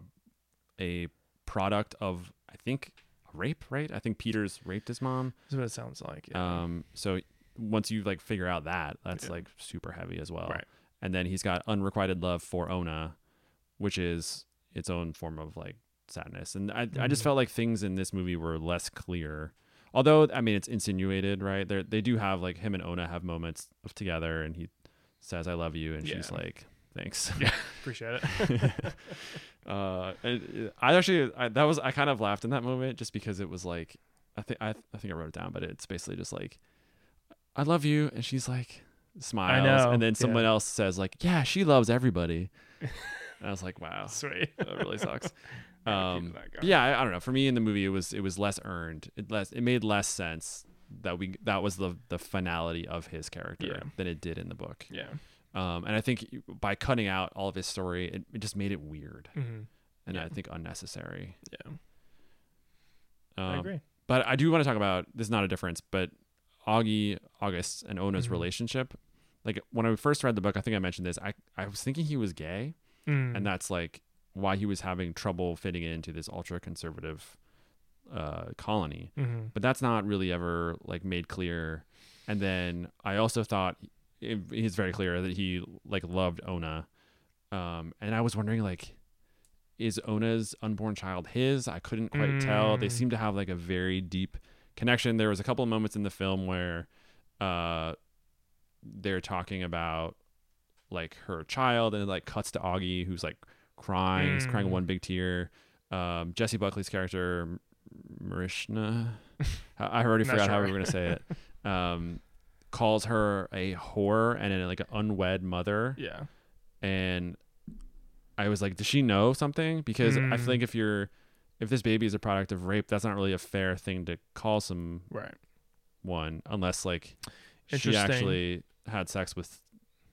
a product of I think rape, right? I think Peters raped his mom. That's what it sounds like. Yeah. Um, so once you like figure out that, that's Yeah. like super heavy as well. Right. And then he's got unrequited love for Ona, which is its own form of like sadness. And I, I just Mhm. felt like things in this movie were less clear. Although I mean it's insinuated, right? They they do have like him and Ona have moments of together, and he says "I love you," and she's like, "Thanks." yeah, appreciate it. uh, and, uh, I actually I, that was I kind of laughed in that moment just because it was like I think I I think I wrote it down, but it's basically just like I love you, and she's like smiles, and then yeah. someone else says like Yeah, she loves everybody. and I was like, Wow, Sweet. that really sucks. Yeah, um, that but going. yeah, I, I don't know. For me in the movie, it was it was less earned. It less it made less sense that we that was the the finality of his character Yeah. than it did in the book. Yeah. Um, and I think by cutting out all of his story, it, it just made it weird hmm and Yeah. I think unnecessary. Yeah. Um, I agree. But I do want to talk about this. Is not a difference, but Augie, August, and Ona's Mhm. relationship. Like when I first read the book, I think I mentioned this. I I was thinking he was gay, Mm. and that's like why he was having trouble fitting into this ultra conservative uh, colony. Mhm. But that's not really ever like made clear. And then I also thought it, it's very clear that he like loved Ona, um, and I was wondering like, is Ona's unborn child his? I couldn't quite tell. They Mm. seem to have like a very deep connection. There was a couple of moments in the film where, uh, they're talking about like her child, and it like cuts to Augie who's like crying. He's crying Mm. one big tear. Um, Jessie Buckley's character, Marishna, I I already Not forgot how we were gonna say it. Um, calls her a whore and a, like an unwed mother, Yeah. and I was like, does she know something? Because I Mm. think if you're if this baby is a product of rape, that's not really a fair thing to call someone Right. one unless like she actually had sex with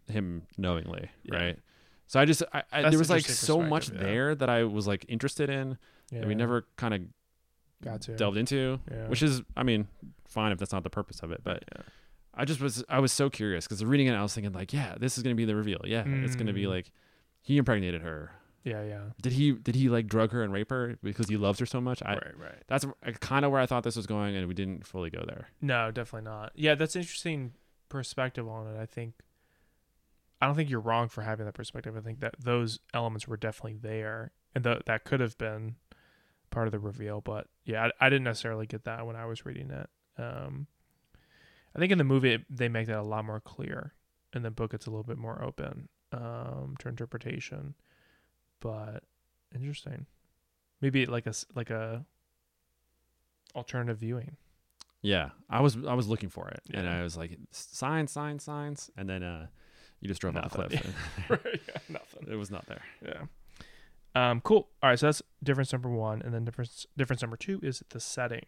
him knowingly, Yeah. right? So I just I, I, there was like so much yeah. there that I was like interested in Yeah. that we never kind of got to. delved into, Yeah. which is I mean fine if that's not the purpose of it, but yeah. I just was I was so curious because reading it I was thinking like yeah this is gonna be the reveal yeah it's gonna be Mm. like he impregnated her Yeah. Yeah. did he did he like drug her and rape her because he loves her so much I right. Right. that's kind of where I thought this was going and we didn't fully go there No, definitely not. Yeah, that's interesting perspective on it. I think I don't think you're wrong for having that perspective. I think that those elements were definitely there, and th- that could have been part of the reveal. But yeah, I, I didn't necessarily get that when I was reading it. Um, I think in the movie it, they make that a lot more clear. In the book, it's a little bit more open um, to interpretation. But interesting, maybe like a s- like a alternative viewing. yeah I was I was looking for it and I was like signs signs signs and then uh you just drove off the cliff right, yeah, nothing. it was not there Yeah. Um, cool. All right, so that's difference number one, and then difference difference number two is the setting.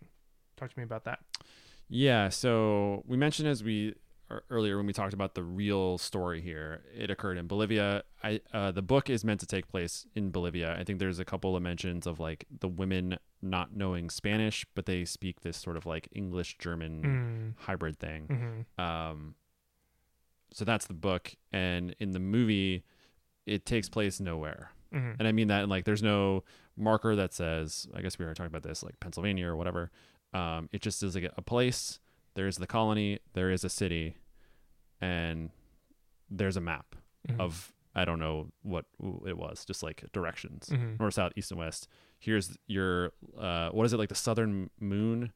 Talk to me about that. Yeah, so we mentioned as we earlier when we talked about the real story here, it occurred in Bolivia. I uh, the book is meant to take place in Bolivia. I think there's a couple of mentions of like the women not knowing Spanish, but they speak this sort of like English German Mm. hybrid thing. Mm-hmm. Um, so that's the book, and in the movie, it takes place nowhere. Hmm And I mean that in like there's no marker that says I guess we were talking about this like Pennsylvania or whatever. Um, it just is like a place. There's the colony. There is a city, and there's a map Mhm. of I don't know what it was, just like directions, Mhm. north, south, east, and west. Here's your uh, what is it like the southern moon,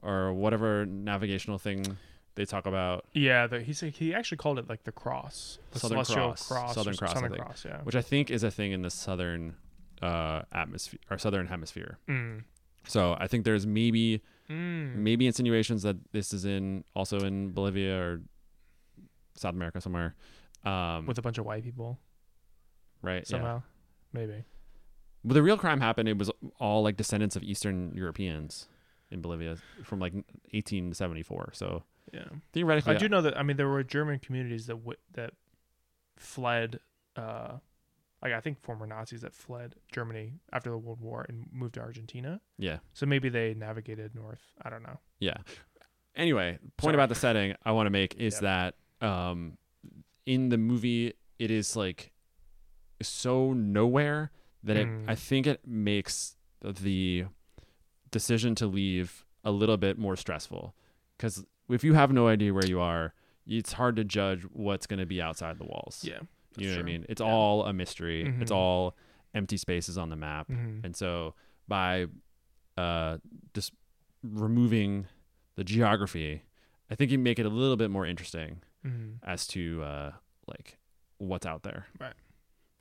or whatever navigational thing they talk about, Yeah, the, he said he actually called it like the cross, the Southern Cross. cross, Southern Cross, I Southern think. cross. Yeah. which I think is a thing in the southern uh, atmosphere or southern hemisphere. Mm. So I think there's maybe Mm. maybe insinuations that this is in also in Bolivia or South America somewhere. Um, with a bunch of white people right? Yeah. somehow, maybe. But the real crime happened. It was all like descendants of Eastern Europeans in Bolivia from like 1874. So Yeah. theoretically, I do know that. I mean, there were German communities that w- that fled. Uh, like I think former Nazis that fled Germany after the World War and moved to Argentina. yeah, So maybe they navigated north. I don't know. yeah. Anyway, point Sorry. about the setting I want to make is Yeah. that um, in the movie it is like so nowhere that it Mm. I think it makes the decision to leave a little bit more stressful because if you have no idea where you are, it's hard to judge what's going to be outside the walls. Yeah. you know what I mean? It's Yeah. all a mystery. It's Mhm. all empty spaces on the map, hmm and so by uh, just removing the geography, I think you make it a little bit more interesting hmm as to uh, like what's out there. Right.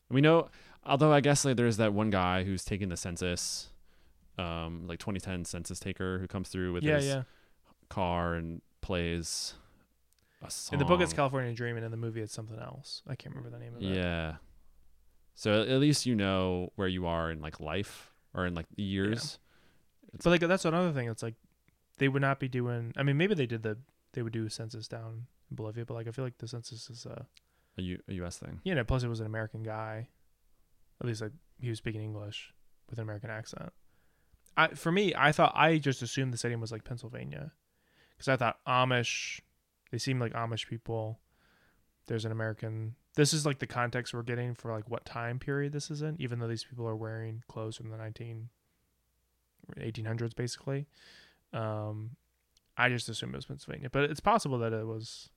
We know, although I guess like there's that one guy who's taking the census, um, like 2010 census taker who comes through with Yeah, his yeah. Car and plays a song. In the book, it's California Dream, and in the movie, it's something else. I can't remember the name of it. Yeah. So at least you know where you are in like life or in like years. But like that's another thing. It's like they would not be doing. I mean, maybe they did the they would do a census down in Bolivia, but like I feel like the census is uh A, U- a U.S. thing. you know plus it was an American guy, at least like he was speaking English with an American accent. I for me, I thought I just assumed the setting was like Pennsylvania, because I thought Amish, they seem like Amish people. There's an American. This is like the context we're getting for like what time period this is in, even though these people are wearing clothes from the 19 1800s basically. Um, I just assumed it was Pennsylvania, but it's possible that it was.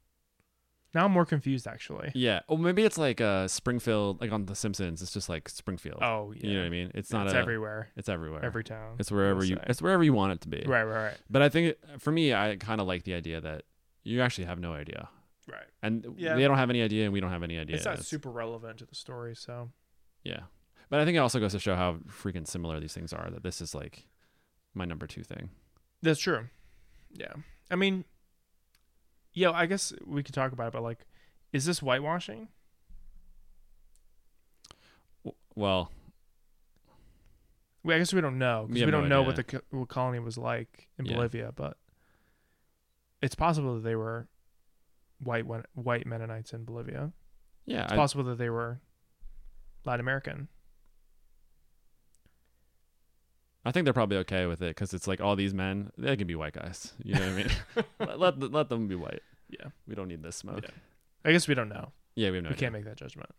Now I'm more confused actually. Yeah. Oh, maybe it's like uh, Springfield, like on The Simpsons. It's just like Springfield. Oh yeah, You know what I mean? It's not it's a, everywhere, It's everywhere. every town. It's wherever you. say. It's wherever you want it to be. right, right, right, But I think it, for me, I kind of like the idea that you actually have no idea, right. and Yeah. they don't have any idea, and we don't have any idea. It's not It's- super relevant to the story, so Yeah. But I think it also goes to show how freaking similar these things are. That this is like my number two thing. that's true. Yeah, I mean, yeah, I guess we could talk about it, but like, is this whitewashing? Well, Well, I guess we don't know because have we don't know idea. what the co- what colony was like in Yeah. Bolivia, but it's possible that they were white white Mennonites in Bolivia. yeah, It's I, possible that they were Latin American. I think they're probably okay with it because it's like all these men, they can be white guys. You know what I mean? let, let let them be white. Yeah. We don't need this smoke. Yeah. I guess we don't know. Yeah, we have no we idea. can't make that judgment.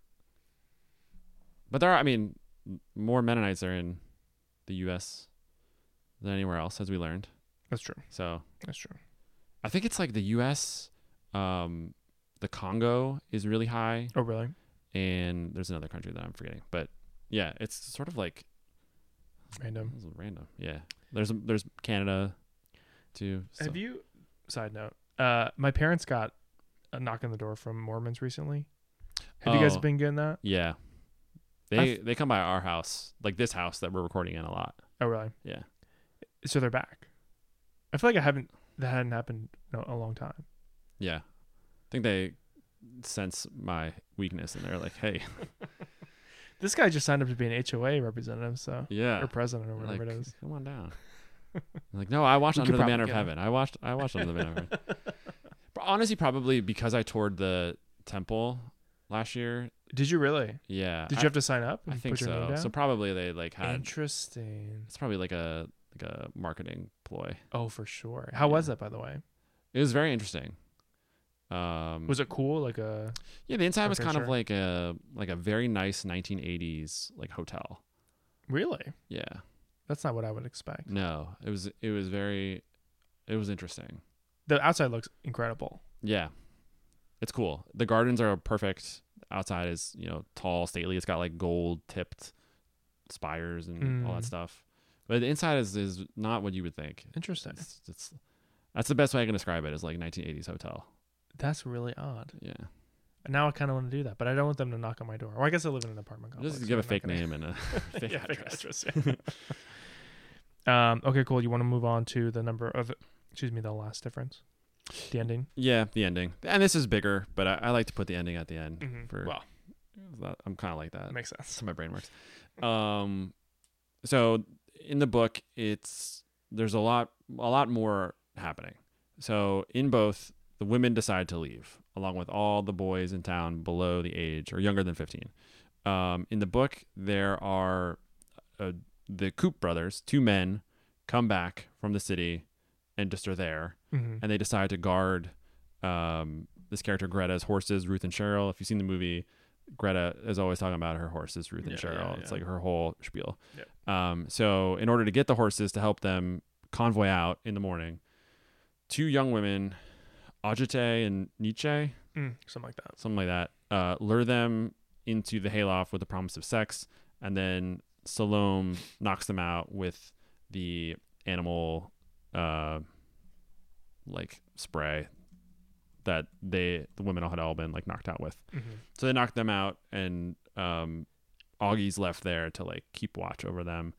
But there are, I mean, more Mennonites are in the U.S. than anywhere else, as we learned. That's true. So That's true. I think it's like the U.S., um, the Congo is really high, Oh, really? and there's another country that I'm forgetting. But yeah, it's sort of like Random. This is random. Yeah. There's there's Canada too. so- Have you? Side note. Uh, my parents got a knock on the door from Mormons recently. Have you guys Oh. been getting that? Yeah. They they come by our house, like this house that we're recording in a lot. Oh, really? Yeah. So they're back. I feel like I haven't. That hadn't happened in a long time. Yeah. I think they sense my weakness and they're like, "Hey, This guy just signed up to be an HOA representative, so yeah, or president or like, whatever it is. come on down." Like, "No, I watched We Under the Banner of. Heaven. I watched I watched Under the Banner of Heaven." But honestly, probably because I toured the temple last year. Did you really? Yeah. Did I, you have to sign up? I think put your name so. So probably they like had Interesting. it's probably like a like a marketing ploy. Oh, for sure. How was that, by the way? It was very interesting. Um, Was it cool? Like a yeah, the inside was kind of like a like a very nice 1980s like hotel. really? Yeah. That's not what I would expect. No, it was it was very it was interesting. The outside looks incredible. Yeah. It's cool. The gardens are perfect. Outside is, you know, tall, stately. It's got like gold tipped spires and all that Mm. stuff. But the inside is is not what you would think. Interesting. It's, it's that's the best way I can describe it is like 1980s hotel. That's really odd. Yeah. And now I kind of want to do that, but I don't want them to knock on my door. Or I guess I live in an apartment complex. Just so give a they're fake name and a fake yeah, address. fake address. yeah. um, okay, cool. You want to move on to the number of, excuse me, the last difference, the ending. Yeah, the ending. And this is bigger, but I, I like to put the ending at the end. Mhm. For Well, I'm kind of like that. makes That's sense. how my brain works. Um, so in the book, it's there's a lot a lot more happening. So in both, the women decide to leave along with all the boys in town below the age or younger than 15. Um, in the book, there are uh, the Coop brothers, two men, come back from the city and just are there hmm and they decide to guard um, this character Greta's horses, Ruth and Cheryl. If you've seen the movie, Greta is always talking about her horses, Ruth and Yeah, Cheryl. yeah, It's like her whole spiel. Um, so, in order to get the horses to help them convoy out in the morning, two young women, Autje and Neitje, Mm, something like that. something like that, uh, lure them into the hayloft with the promise of sex, and then Salome knocks them out with the animal, uh, like spray that they the women all had all been like knocked out with. hmm So they knocked them out, and um, Augie's left there to like keep watch over them.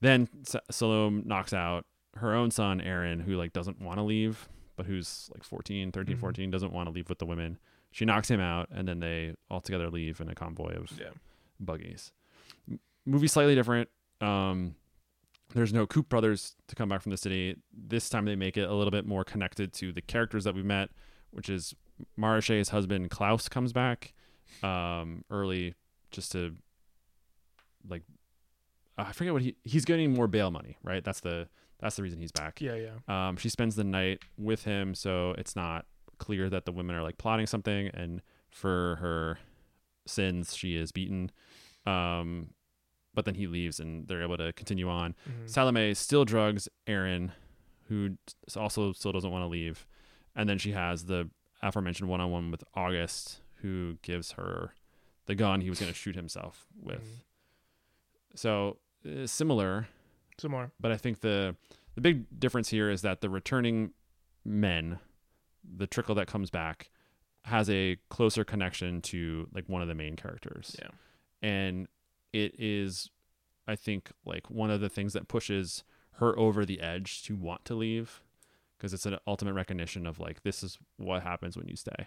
Then Salome knocks out her own son Aaron, who like doesn't want to leave, but who's like 14, 13, Mhm. 14, doesn't want to leave with the women. She knocks him out, and then they all together leave in a convoy of Yeah. buggies. M- movie slightly different. Um, there's no Coop brothers to come back from the city. This time they make it a little bit more connected to the characters that we met, which is Mariche's husband Klaus comes back um, early just to like I forget what he he's getting more bail money, right? That's the that's the reason he's back. Yeah, yeah. Um, she spends the night with him, so it's not clear that the women are like plotting something, and for her sins, she is beaten. Um, but then he leaves, and they're able to continue on. Mhm. Salome still drugs Aaron, who also still doesn't want to leave, and then she has the aforementioned one-on-one with August, who gives her the gun he was going to shoot himself with. Mhm. So uh, similar, Some more. but I think the the big difference here is that the returning men, the trickle that comes back, has a closer connection to like one of the main characters. Yeah. And it is I think like one of the things that pushes her over the edge to want to leave because it's an ultimate recognition of like this is what happens when you stay.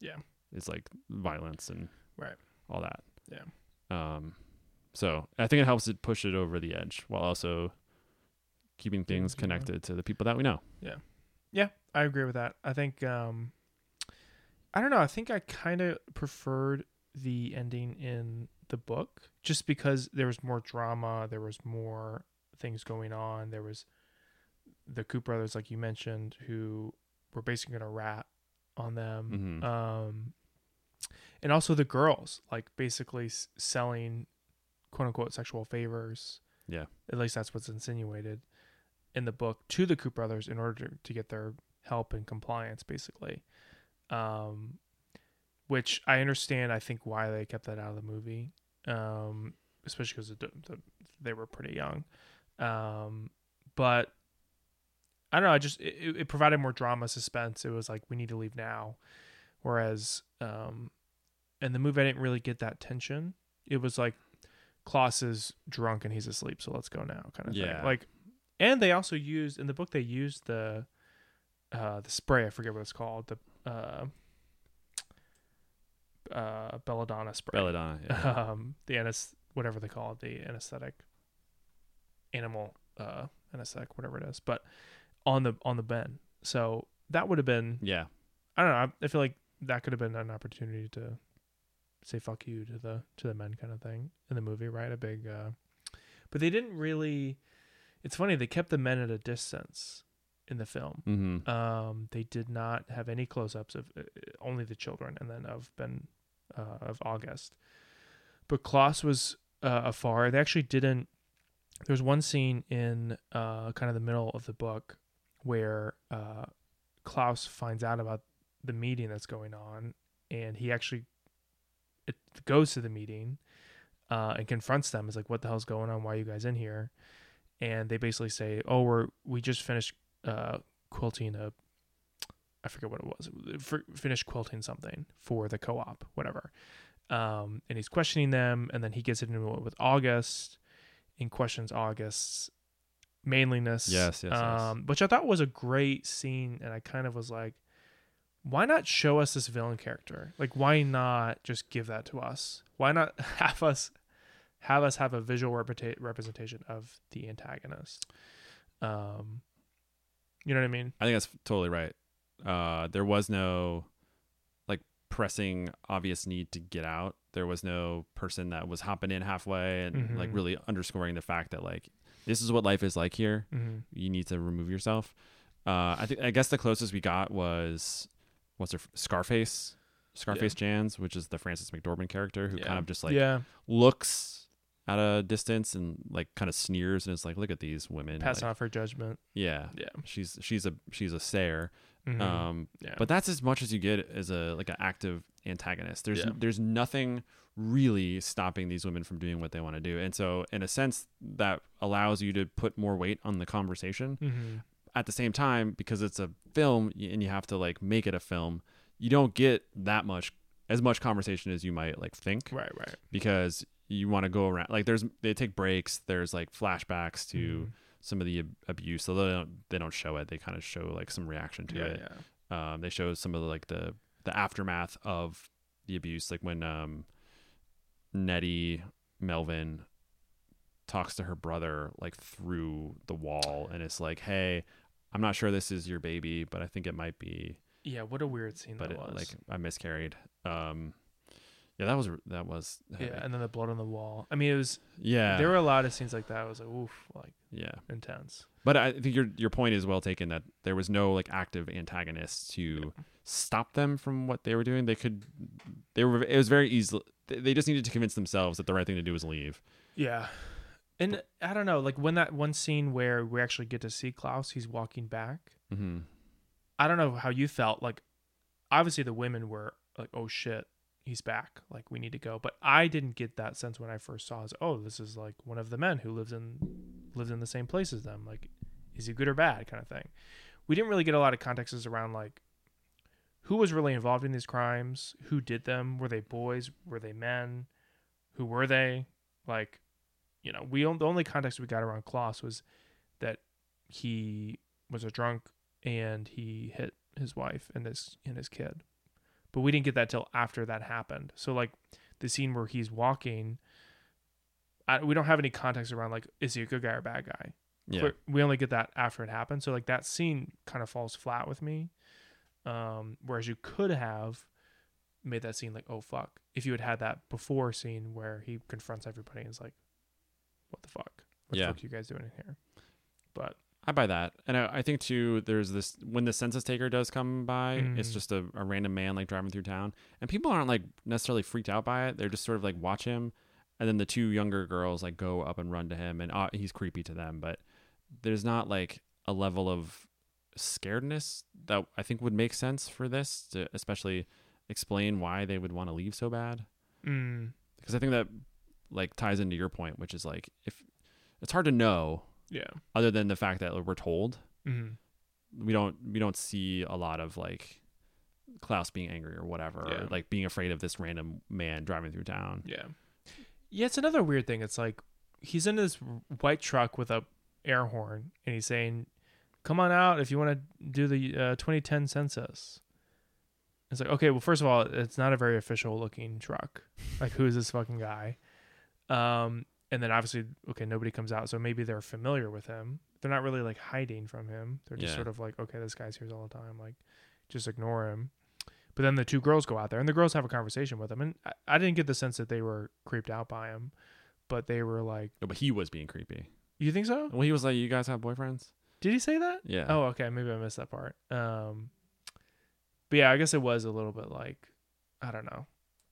Yeah. It's like violence and Right. all that. Yeah. Um so I think it helps it push it over the edge while also keeping things connected to the people that we know. Yeah, Yeah, I agree with that. I think um I don't know, I think I kind of preferred the ending in the book just because there was more drama, there was more things going on. There was the Coop brothers like you mentioned who were basically going to rat on them. Mhm. Um and also the girls like basically selling quote unquote sexual favors. Yeah. At least that's what's insinuated in the book to the Coop brothers in order to, to get their help and compliance, basically. Um, which I understand. I think why they kept that out of the movie, um, especially because the, the, they were pretty young. Um, but I don't know. I just it, it provided more drama, suspense. It was like we need to leave now, whereas um, in the movie I didn't really get that tension. It was like Klaus is drunk and he's asleep, so let's go now, kind of Yeah. thing. Like, and they also used in the book they used the uh the spray. I forget what it's called. The uh uh belladonna spray. Belladonna. Yeah. Um, the anes whatever they call it, the anesthetic, animal uh anesthetic, whatever it is. But on the on the Ben, so that would have been yeah. I don't know. I- I feel like that could have been an opportunity to say "fuck you" to the to the men, kind of thing in the movie, right? A big, uh, but they didn't really. It's funny they kept the men at a distance, in the film. Mm-hmm. Um, they did not have any close-ups of uh, only the children, and then of Ben uh, of August. But Klaus was uh, afar. They actually didn't. There's one scene in uh, kind of the middle of the book where uh, Klaus finds out about the meeting that's going on, and he actually it goes to the meeting uh, and confronts them. Is like, "What the hell's going on? Why are you guys in here?" And they basically say, "Oh, we're we just finished uh, quilting a, I forget what it was, for, finished quilting something for the co-op, whatever." Um, and he's questioning them, and then he gets into it with August, and questions August's manliness. Yes, yes, yes. um, which I thought was a great scene, and I kind of was like, why not show us this villain character? Like, why not just give that to us? Why not have us have us have a visual representa- representation of the antagonist? Um, you know what I mean? I think that's totally right. Uh, there was no like pressing obvious need to get out. There was no person that was hopping in halfway and like Mhm. really underscoring the fact that like this is what life is like here. Mm-hmm. You need to remove yourself. Uh, I think I guess the closest we got was what's her Scarface, Scarface Janz, which is the Frances McDormand character who kind of just like yeah, looks at a distance and like kind of sneers and is like, look at these women. pass like, off her judgment. Yeah, Yeah. she's she's a she's a sayer. Mhm. Um, yeah, but that's as much as you get as a like an active antagonist. There's Yeah. there's nothing really stopping these women from doing what they want to do, and so in a sense that allows you to put more weight on the conversation. Mhm. At the same time, because it's a film and you have to like make it a film, you don't get that much as much conversation as you might like think right, right. because you want to go around like there's they take breaks there's like flashbacks to Mhm. some of the ab- abuse so they don't they don't show it they kind of show like some reaction to yeah, it yeah. um they show some of the like the the aftermath of the abuse like when um nettie melvin talks to her brother like through the wall and it's like hey i'm not sure this is your baby but i think it might be Yeah, what a weird scene but that it, was. like i miscarried um yeah that was that was heavy. yeah, and then the blood on the wall. I mean, it was. yeah There were a lot of scenes like that. I was like, oof, like yeah intense. But I think your your point is well taken that there was no like active antagonist to stop them from what they were doing. They could they were it was very easy. They they just needed to convince themselves that the right thing to do was leave. Yeah. And I don't know, like when that one scene where we actually get to see Klaus, he's walking back. Mm-hmm. I don't know how you felt. Like, obviously the women were like, "Oh shit, he's back! Like we need to go." But I didn't get that sense when I first saw. It. Oh, this is like one of the men who lives in lives in the same place as them. Like, is he good or bad? Kind of thing. We didn't really get a lot of contexts around like who was really involved in these crimes, who did them, were they boys, were they men, who were they? Like, you know, we the only context we got around Klaus was that he was a drunk and he hit his wife and his and his kid. But we didn't get that till after that happened. So like the scene where he's walking, I, we don't have any context around like is he a good guy or bad guy. Yeah. But we only get that after it happened. So like that scene kind of falls flat with me. Um, whereas you could have made that scene like oh fuck if you had had that before scene where he confronts everybody and is like, what the fuck? What Yeah. the fuck are you guys doing in here? But I buy that, and I, I think too. There's this when the census taker does come by, it's Mm. just a, a random man like driving through town, and people aren't like necessarily freaked out by it. They're just sort of like watch him, and then the two younger girls like go up and run to him, and uh, he's creepy to them, but there's not like a level of scaredness that I think would make sense for this to especially explain why they would want to leave so bad mm, because I think that like ties into your point, which is like if it's hard to know yeah. other than the fact that we're told Mm. we don't we don't see a lot of like Klaus being angry or whatever, Yeah. or like being afraid of this random man driving through town. Yeah. Yeah, it's another weird thing. It's like he's in this white truck with a air horn and he's saying, "Come on out if you want to do the uh, 2010 census." It's like, okay, well, first of all, it's not a very official looking truck. Like, who is this fucking guy? Um, and then obviously, okay, nobody comes out, so maybe they're familiar with him. They're not really like hiding from him. They're just Yeah. sort of like, okay, this guy's here all the time. Like, just ignore him. But then the two girls go out there, and the girls have a conversation with him, and I, I didn't get the sense that they were creeped out by him, but they were like, No, but he was being creepy. "You think so? Well, he was like, "You guys have boyfriends?" Did he say that? Yeah. Oh, okay. Maybe I missed that part. Um, but yeah, I guess it was a little bit like, I don't know.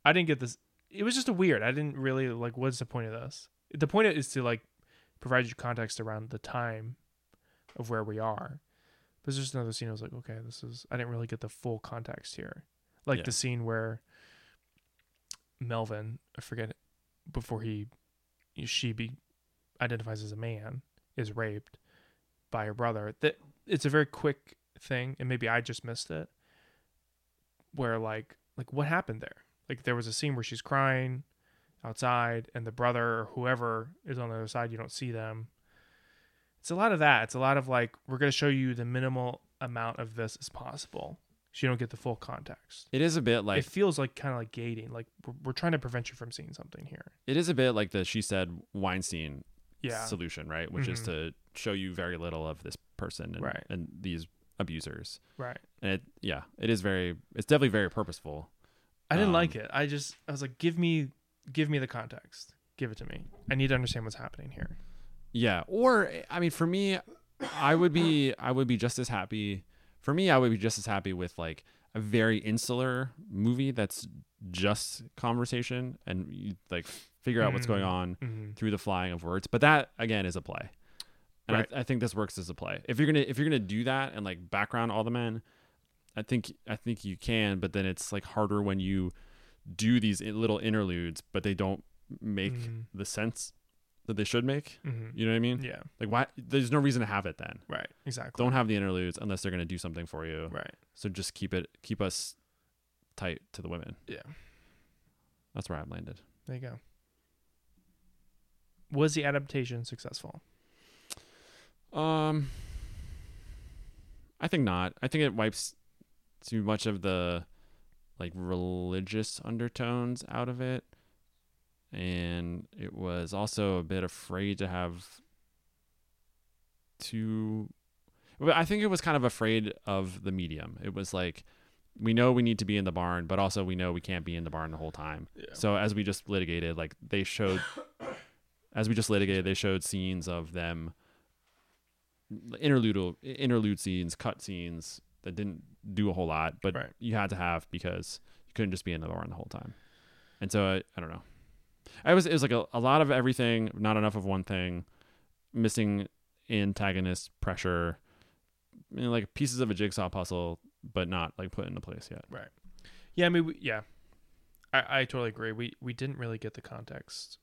I didn't get this. It was just a weird. I didn't really like. What's the point of this? The point is to like provide you context around the time of where we are. But there's just another scene. I was like, okay, this is. I didn't really get the full context here. Like Yeah. the scene where Melvin, I forget, it, before he, she be identifies as a man, is raped by her brother. That it's a very quick thing, and maybe I just missed it. Where like like what happened there? Like there was a scene where she's crying outside, and the brother or whoever is on the other side, you don't see them. It's a lot of that. It's a lot of like we're gonna show you the minimal amount of this as possible, so you don't get the full context. It is a bit like it feels like kind of like gating. Like we're, we're trying to prevent you from seeing something here. it is a bit like the she said Weinstein Yeah. solution, right? Which is Mhm. to show you very little of this person and, Right. and these abusers. Right. And it yeah, it is very it's definitely very purposeful. I didn't Um, like it. I just I was like, give me give me the context. Give it to me. I need to understand what's happening here. Yeah, or I mean, for me, I would be I would be just as happy. For me, I would be just as happy with like a very insular movie that's just conversation and you like figure out what's going Mm, on mhm. through the flying of words. But that again is a play, and Right. I, I think this works as a play. If you're gonna if you're gonna do that and like background all the men, I think I think you can. But then it's like harder when you do these little interludes, but they don't make Mhm. the sense that they should make. Mhm. You know what I mean? Yeah. Like why? There's no reason to have it then. Right. Exactly. Don't have the interludes unless they're gonna do something for you. Right. So just keep it, keep us tight to the women. Yeah. That's where I've landed. There you go. Was the adaptation successful? Um, I think not. I think it wipes too much of the like religious undertones out of it, and it was also a bit afraid to have too. I think it was kind of afraid of the medium. It was like we know we need to be in the barn, but also we know we can't be in the barn the whole time. So as we just litigated, like they showed, as we just litigated, they showed scenes of them interlude interlude scenes, cut scenes that didn't do a whole lot, but Right. you had to have because you couldn't just be in the barn the whole time. And so I, I don't know. I was it was like a, a lot of everything, not enough of one thing, missing antagonist pressure, like pieces of a jigsaw puzzle, but not like put into place yet. Right. Yeah. I mean, we, yeah. I, I totally agree. We we didn't really get the context,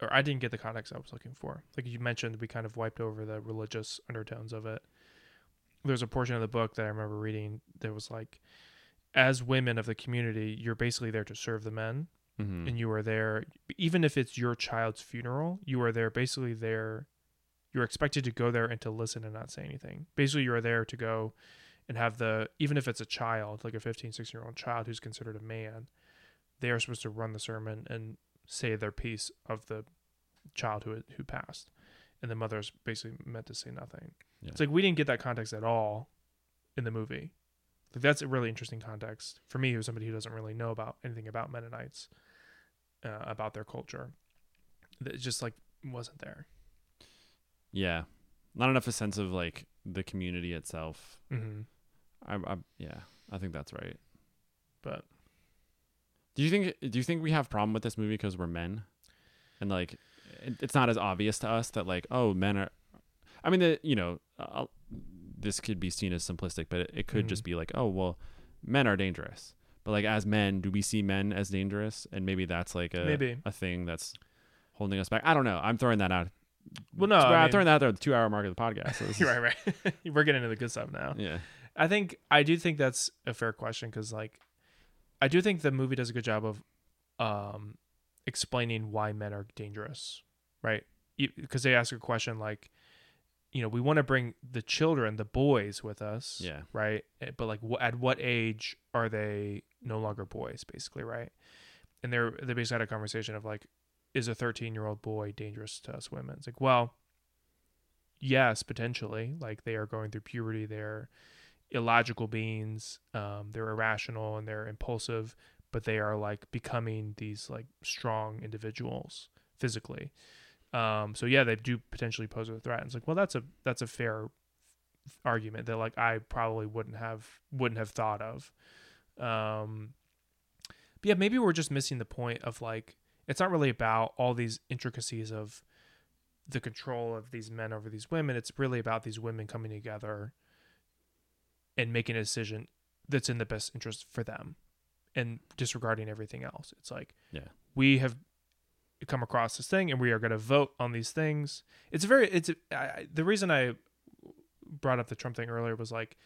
or I didn't get the context I was looking for. Like you mentioned, we kind of wiped over the religious undertones of it. There's a portion of the book that I remember reading that was like, as women of the community, you're basically there to serve the men, Mm-hmm. and you are there, even if it's your child's funeral, you are there basically there. You're expected to go there and to listen and not say anything. Basically, you are there to go and have the, even if it's a child, like a 15, 16 year old child who's considered a man, they are supposed to run the sermon and say their piece of the child who who passed. And the mother's basically meant to say nothing. Yeah. It's like we didn't get that context at all in the movie. Like that's a really interesting context for me, who's somebody who doesn't really know about anything about Mennonites, uh, about their culture. That just like wasn't there. Yeah, not enough a sense of like the community itself. Mm-hmm. I, I yeah, I think that's right. But Do you think do you think we have problem with this movie because we're men, and like it, it's not as obvious to us that like oh men are, I mean the you know uh, this could be seen as simplistic, but it, it could just Mhm. be like oh well men are dangerous, but like as men do we see men as dangerous, and maybe that's like a Maybe. a thing that's holding us back. I don't know. I'm throwing that out. well, no, I I'm mean- throwing that out there at the two hour mark of the podcast. So is- right, right. We're getting into the good stuff now. Yeah. I think I do think that's a fair question because like I do think the movie does a good job of um explaining why men are dangerous, right? Because they ask a question like, you know, we want to bring the children, the boys, with us, Yeah. right? Eh, But like, wh- at what age are they no longer boys, basically, right? And they're they basically had a conversation of like, is a thirteen year old boy dangerous to us women? It's like, well, yes, potentially. Like they are going through puberty, they're illogical beings, um, they're irrational and they're impulsive, but they are like becoming these like strong individuals physically. Um, so yeah, they do potentially pose a threat. And it's like, well, that's a that's a fair argument that like I probably wouldn't have wouldn't have thought of. Um, but yeah, maybe we're just missing the point of like it's not really about all these intricacies of the control of these men over these women. It's really about these women coming together and making a decision that's in the best interest for them and disregarding everything else. It's like Yeah. we have come across this thing and we are going to vote on these things. It's very it's I, the reason I brought up the Trump thing earlier was like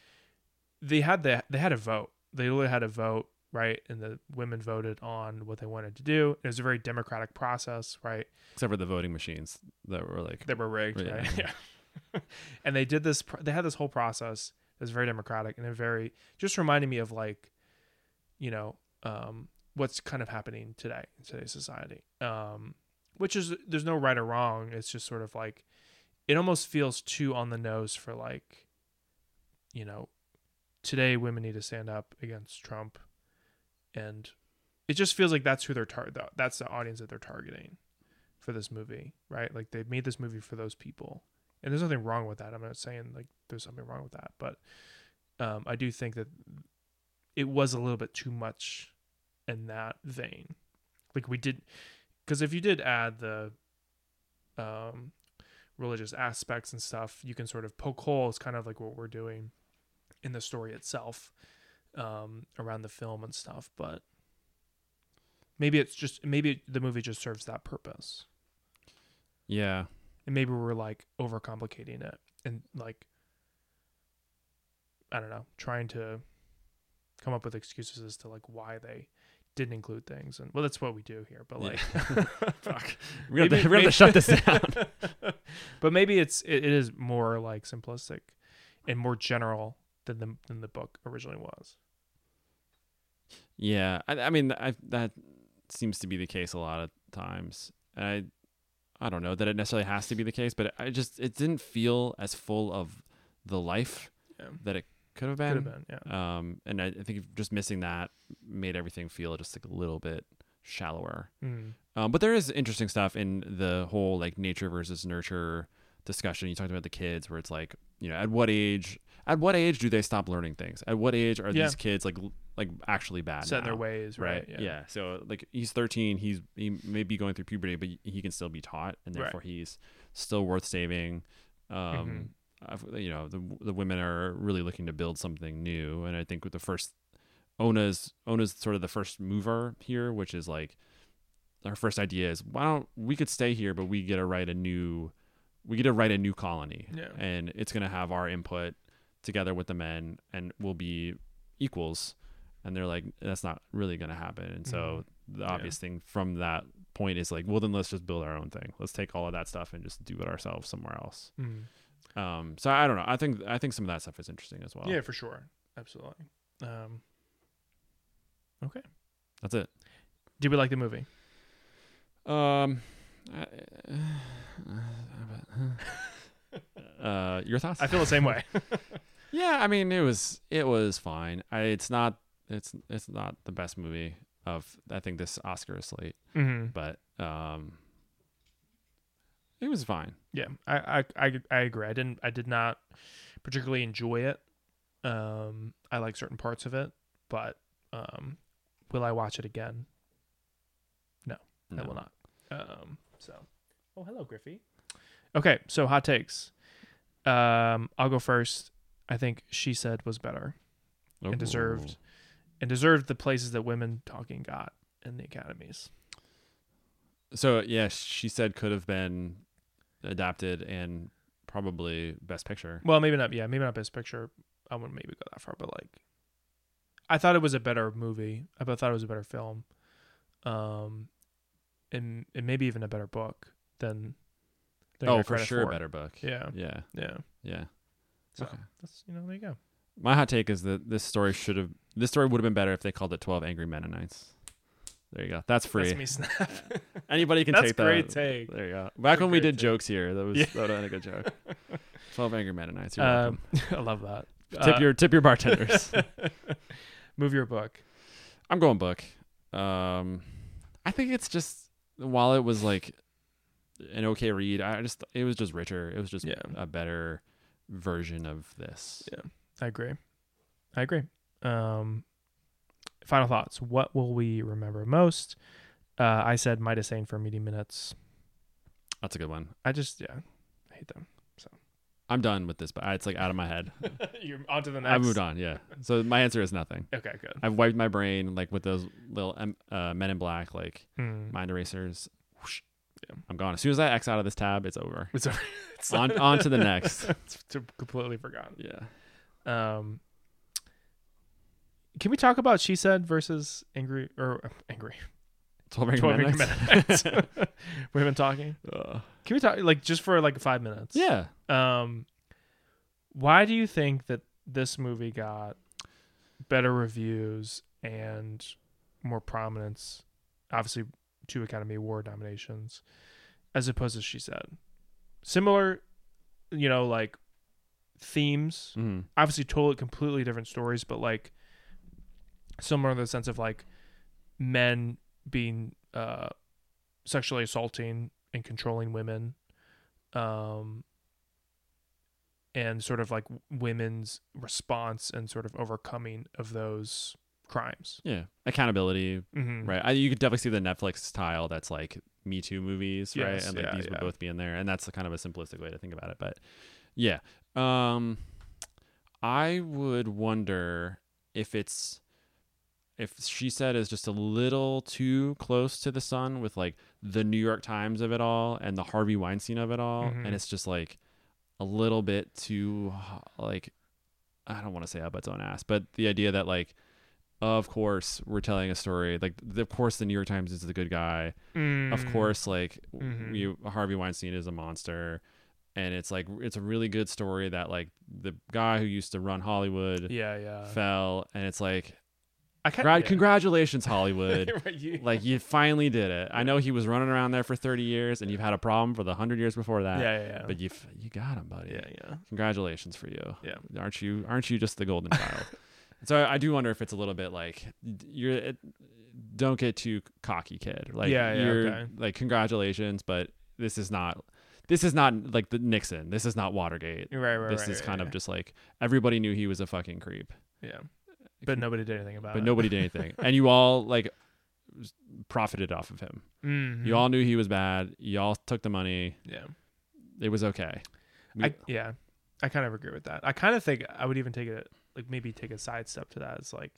they had the they had a vote. They literally had a vote, right? And the women voted on what they wanted to do. It was a very democratic process, right? Except for the voting machines that were like, They were rigged, Yeah. right? Yeah. and they did this. They had this whole process. It was very democratic and it very just reminded me of like, you know, um, what's kind of happening today in today's society. Um, which is there's no right or wrong. It's just sort of like it almost feels too on the nose for like, you know, today women need to stand up against Trump, and it just feels like that's who they're tar- That's the audience that they're targeting for this movie, right? Like they made this movie for those people, and there's nothing wrong with that. I'm not saying like there's something wrong with that, but um, I do think that it was a little bit too much in that vein. Like we did, because if you did add the um, religious aspects and stuff, you can sort of poke holes, kind of like what we're doing in the story itself um, around the film and stuff. But maybe it's just maybe the movie just serves that purpose yeah, and maybe we're like overcomplicating it and like I don't know, trying to come up with excuses as to like why they didn't include things. And well, that's what we do here. But like, fuck, we're gonna, Maybe- have to, we're gonna have to shut this down. but maybe it's it, it is more like simplistic and more general than the than the book originally was. Yeah, I, I mean, I, that seems to be the case a lot of times. I, I don't know that it necessarily has to be the case, but I just it didn't feel as full of the life Yeah. that it could have been. Could have been, yeah. Um, and I, I think just missing that made everything feel just like a little bit shallower. Mm. Um, but there is interesting stuff in the whole like nature versus nurture discussion. You talked about the kids, where it's like, you know, at what age? At what age do they stop learning things? At what age are Yeah. these kids like like actually bad? Set in their ways, right? Yeah. So like he's 13. He's he may be going through puberty, but he can still be taught, and Right. therefore he's still worth saving. Um, Mm-hmm. You know, the the women are really looking to build something new, and I think with the first Ona's Ona's sort of the first mover here, which is like our first idea is why don't we could stay here, but we get to write a new we get to write a new colony, Yeah. and it's gonna have our input together with the men, and we'll be equals. And they're like, that's not really gonna happen. And so the obvious thing from that point is like, well, then let's just build our own thing. Let's take all of that stuff and just do it ourselves somewhere else. Mm. Um, so I don't know. I think I think some of that stuff is interesting as well. Yeah, for sure. Absolutely. Um, okay. that's it. Did we like the movie? Um, uh, your thoughts? I feel the same way. yeah, I mean, it was it was fine. I, it's not it's it's not the best movie of I think this Oscar slate, hmm but um, it was fine. Yeah, I, I I I agree. I didn't I did not particularly enjoy it. Um, I like certain parts of it, but um, will I watch it again? No, I will not. Um, so, oh hello Griffey. Okay, so hot takes. Um, I'll go first. I think she said was better and deserved and deserved the places that women talking got in the academies. So yeah, she said could have been adapted and probably Best Picture. Well, maybe not. Yeah, maybe not best picture. I wouldn't maybe go that far, but like, I thought it was a better movie. I thought it was a better film, um, and and maybe even a better book than. than Oh, for sure, a better book. Yeah, Yeah, yeah. yeah. So Okay. that's you know there you go. My hot take is that this story should have this story would have been better if they called it Twelve Angry Mennonites. There you go. That's free. That's me snap. Anybody can That's take that. great take. There you go. Back when we did take. jokes here, that was Yeah. that been a good joke. Twelve Angry Men You're um. I love that. Tip Uh, your tip your bartenders. move your book. I'm going book. Um, I think it's just while it was like an okay read, I just it was just richer. It was just Yeah. a better version of this. Yeah. I agree. I agree. Um, final thoughts. What will we remember most? Uh, I said Midas Sane for meeting minutes. That's a good one. I just yeah, I hate them. So I'm done with this, but it's like out of my head. You're on to the next. I moved on. Yeah. So my answer is nothing. Okay, good. I've wiped my brain like with those little um, uh, Men in Black like Hmm. mind erasers. Whoosh. Yeah. I'm gone. As soon as I X out of this tab, it's over. It's, over. it's on on to the next. it's completely forgotten. Yeah. Um, can we talk about she said versus angry or uh, angry? Twelve Angry Twelve Men Angry Next. We've been talking. Ugh. Can we talk like just for like five minutes? yeah. Um, why do you think that this movie got better reviews and more prominence? Obviously, two Academy Award nominations, as opposed to She Said. Similar, you know, like themes. hmm Obviously, totally, completely different stories, but like similar in the sense of like men being uh, sexually assaulting and controlling women. Um, and sort of like women's response and sort of overcoming of those crimes. Yeah. Accountability. Mm-hmm. Right. I, you could definitely see the Netflix style that's like Me Too movies, right? And like yeah, these yeah. would both be in there. And that's kind of a simplistic way to think about it. But yeah. Um I would wonder if it's if she said is just a little too close to the sun with like the New York Times of it all and the Harvey Weinstein of it all. Mhm. And it's just like a little bit too like I don't want to say up its own ass, but the idea that like of course we're telling a story like of course the new york times is the good guy Mm. of course like Mhm. we harvey weinstein is a monster and it's like it's a really good story that like the guy who used to run hollywood Yeah, yeah. fell and it's like I kind gra- congratulations hollywood you, like you finally did it i know he was running around there for 30 years and you've had a problem for the 100 years before that yeah, yeah, yeah. but you you got him buddy yeah, yeah. congratulations for you Yeah. aren't you aren't you just the golden child so I, I do wonder if it's a little bit like you're it, don't get too cocky kid like Yeah, yeah, you're okay. like congratulations but this is not this is not like the nixon this is not watergate Right, right, this right, is right, kind yeah. of just like everybody knew he was a fucking creep yeah. But nobody did anything about it. but nobody did anything and you all like profited off of him Mhm. you all knew he was bad you all took the money yeah. it was okay I yeah, I kind of agree with that. I kind of think I would even take it like maybe take a side step to that. It's like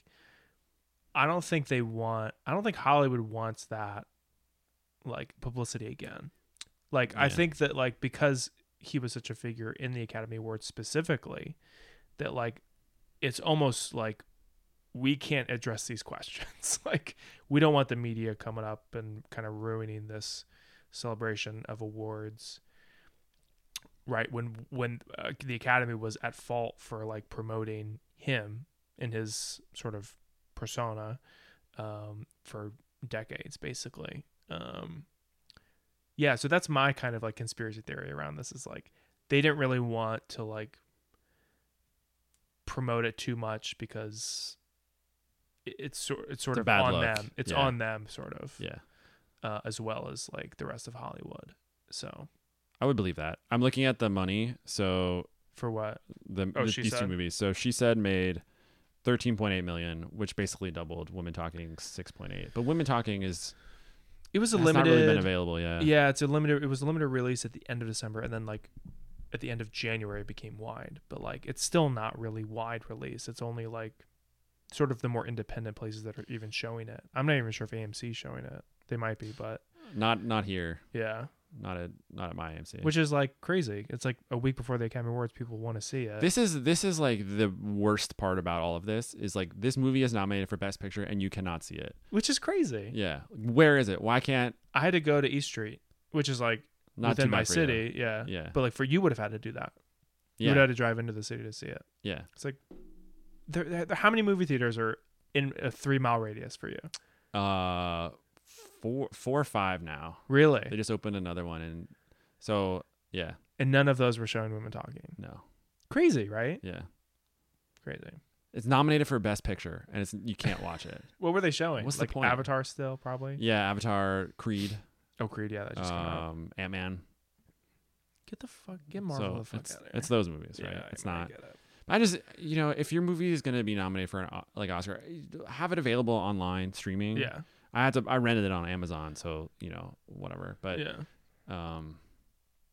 I don't think they want. I don't think Hollywood wants that like publicity again. Like I think that like because he was such a figure in the Academy Awards specifically, that like it's almost like we can't address these questions. like we don't want the media coming up and kind of ruining this celebration of awards right when when uh, the academy was at fault for like promoting him in his sort of persona um, for decades basically um, yeah so that's my kind of like conspiracy theory around this is like they didn't really want to like promote it too much because it's sort it's sort It's of on look. them it's Yeah. on them sort of yeah uh, as well as like the rest of Hollywood. So i would believe that i'm looking at the money so for what? the, Oh, the- these two movies. So she said made 13.8 million, which basically doubled Women Talking 6.8. But Women Talking is It was a limited. not really been available yet. yeah, it's a limited. It was a limited release at the end of December, and then like at the end of January it became wide. But like it's still not really wide release. It's only like sort of the more independent places that are even showing it. I'm not even sure if AMC is showing it. They might be, but Not not here. yeah, Not at not at my AMC. which is like crazy. It's like a week before the Academy Awards, people want to see it. this is this is like the worst part about all of this is like this movie is nominated for Best Picture and you cannot see it. which is crazy. Yeah, where is it? Why can't I had to go to East Street, which is like not within my you. city. Yeah. Yeah. But like for you would have had to do that. You would have had to drive into the city to see it. yeah. It's like there, there, there- how many movie theaters are in a three mile radius for you? Uh, four four or five now. Really? They just opened another one, and so yeah, And none of those were showing women talking. no, Crazy, right? yeah. Crazy. It's nominated for Best Picture, and it's you can't watch it. What were they showing? What's the point? Avatar still probably. Yeah, Avatar, Creed, Oh, Creed. Yeah, that just came out. um, Ant Man. Get the fuck, get Marvel so the fuck it's, out of here. it's those movies, right? Yeah, it's not. get it. I just, you know, if your movie is gonna be nominated for an like Oscar, have it available online streaming. Yeah, I had to. I rented it on Amazon, so you know, whatever. But yeah, um,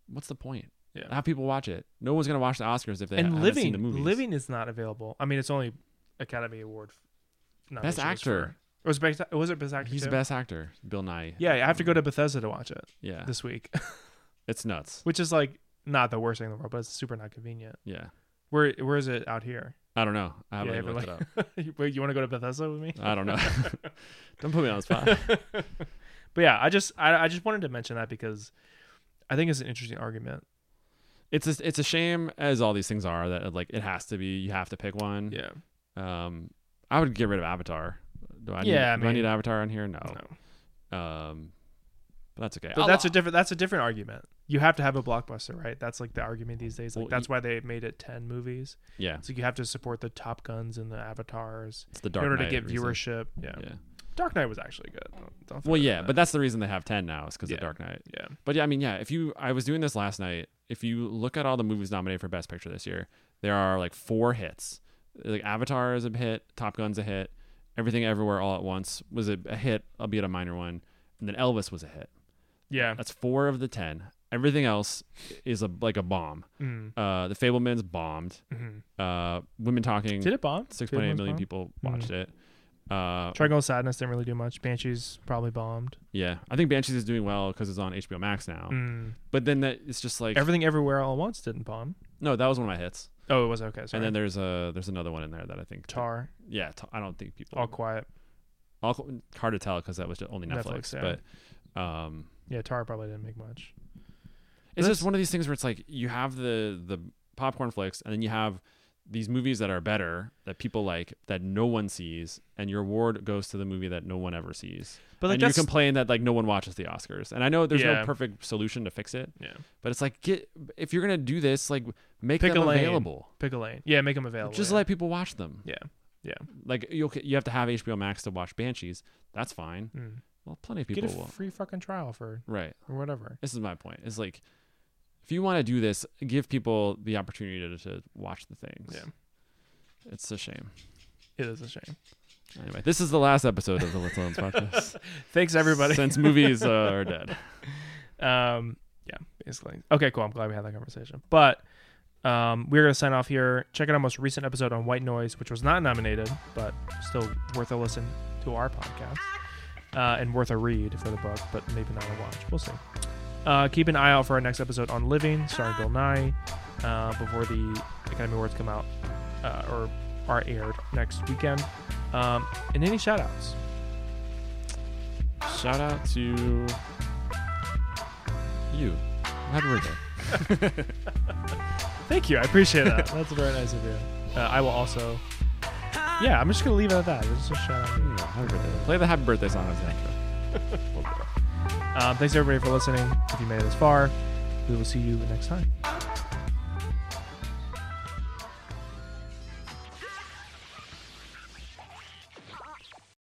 what's the point? yeah. Have people watch it. No one's gonna watch the Oscars if they and haven't living, seen the movies. living is not available. I mean, it's only Academy Award. Best actor. For, was best, was it best actor? He's too? the best actor, Bill Nighy. Yeah, I have to go to Bethesda to watch it Yeah, this week, it's nuts. which is like not the worst thing in the world, but it's super not convenient. Yeah, Where where is it out here? I don't know. I haven't Yeah, even looked it up. Wait, you want to go to Bethesda with me? I don't know. don't put me on the spot. But yeah, I just I, I just wanted to mention that because I think it's an interesting argument. It's a, it's a shame as all these things are that like it has to be. You have to pick one. Yeah. Um, I would get rid of Avatar. Do I? Yeah, I Need, do I need Avatar on here? No. No. Um, but that's okay. But I'll- that's a different that's a different argument. You have to have a blockbuster, right? That's like the argument these days. Like Well, that's why they made it ten movies. yeah. So you have to support the Top Guns and the Avatars It's the in Dark order Knight to get viewership. Yeah. Yeah. Dark Knight was actually good. Don't, don't Well, yeah, that. but that's the reason they have ten now is because Yeah. of Dark Knight. yeah, But yeah, I mean, yeah. If you, I was doing this last night. If you look at all the movies nominated for Best Picture this year, there are like four hits. Like Avatar is a hit, Top Gun's a hit, Everything Everywhere All at Once was a, a hit, albeit a minor one, and then Elvis was a hit. yeah. That's four of the ten. Everything else is a like a bomb. Mm, Uh, the Fabelmans bombed. mhm. Uh, Women Talking. Did it bomb? Six point eight million bomb? people watched it. Uh, Triangle of Sadness didn't really do much. Banshees probably bombed. yeah, I think Banshees is doing well because it's on HBO Max now. Mm. But then that it's just like Everything Everywhere All at Once didn't bomb. no, that was one of my hits. Oh, it was okay. Sorry. And then there's a there's another one in there that I think Tar, Yeah, I don't think people. All Quiet. all hard to tell because that was just only Netflix, Netflix. yeah. But um, Yeah, Tar probably didn't make much. It's just one of these things where it's like you have the the popcorn flicks, and then you have these movies that are better that people like that no one sees, and your award goes to the movie that no one ever sees. But like and you that's complain that like no one watches the Oscars, and I know there's Yeah. no perfect solution to fix it, yeah. but it's like get if you're gonna do this, like make Pick them a lane. available. Pick a lane. Yeah, make them available. Just yeah. let people watch them. Yeah. Yeah. Like you you have to have HBO Max to watch Banshees. That's fine. Mm. Well, plenty of people. Get people a will. free fucking trial for Right. or whatever. This is my point. It's like if you want to do this, give people the opportunity to, to watch the things. Yeah. It's a shame. It is a shame. Anyway, this is the last episode of the Lit to Lens podcast. Thanks everybody. Since movies uh, are dead. um yeah, basically. Okay, cool. I'm glad we had that conversation. But um, we're gonna sign off here. Check out our most recent episode on White Noise, which was not nominated, but still worth a listen to our podcast. Uh, and worth a read for the book, but maybe not a watch. We'll see. Uh, keep an eye out for our next episode on Living, starring Bill Nighy, uh, before the Academy Awards come out uh, or are aired next weekend. Um, and any shout outs? Shout out to you. Happy birthday. Thank you. I appreciate that. That's a very nice of you. Uh, I will also. Yeah, I'm just gonna leave it at that. It's just a shout out. Yeah, happy birthday. Play the happy birthday song as the intro. Um, thanks everybody for listening. If you made it this far, we will see you next time.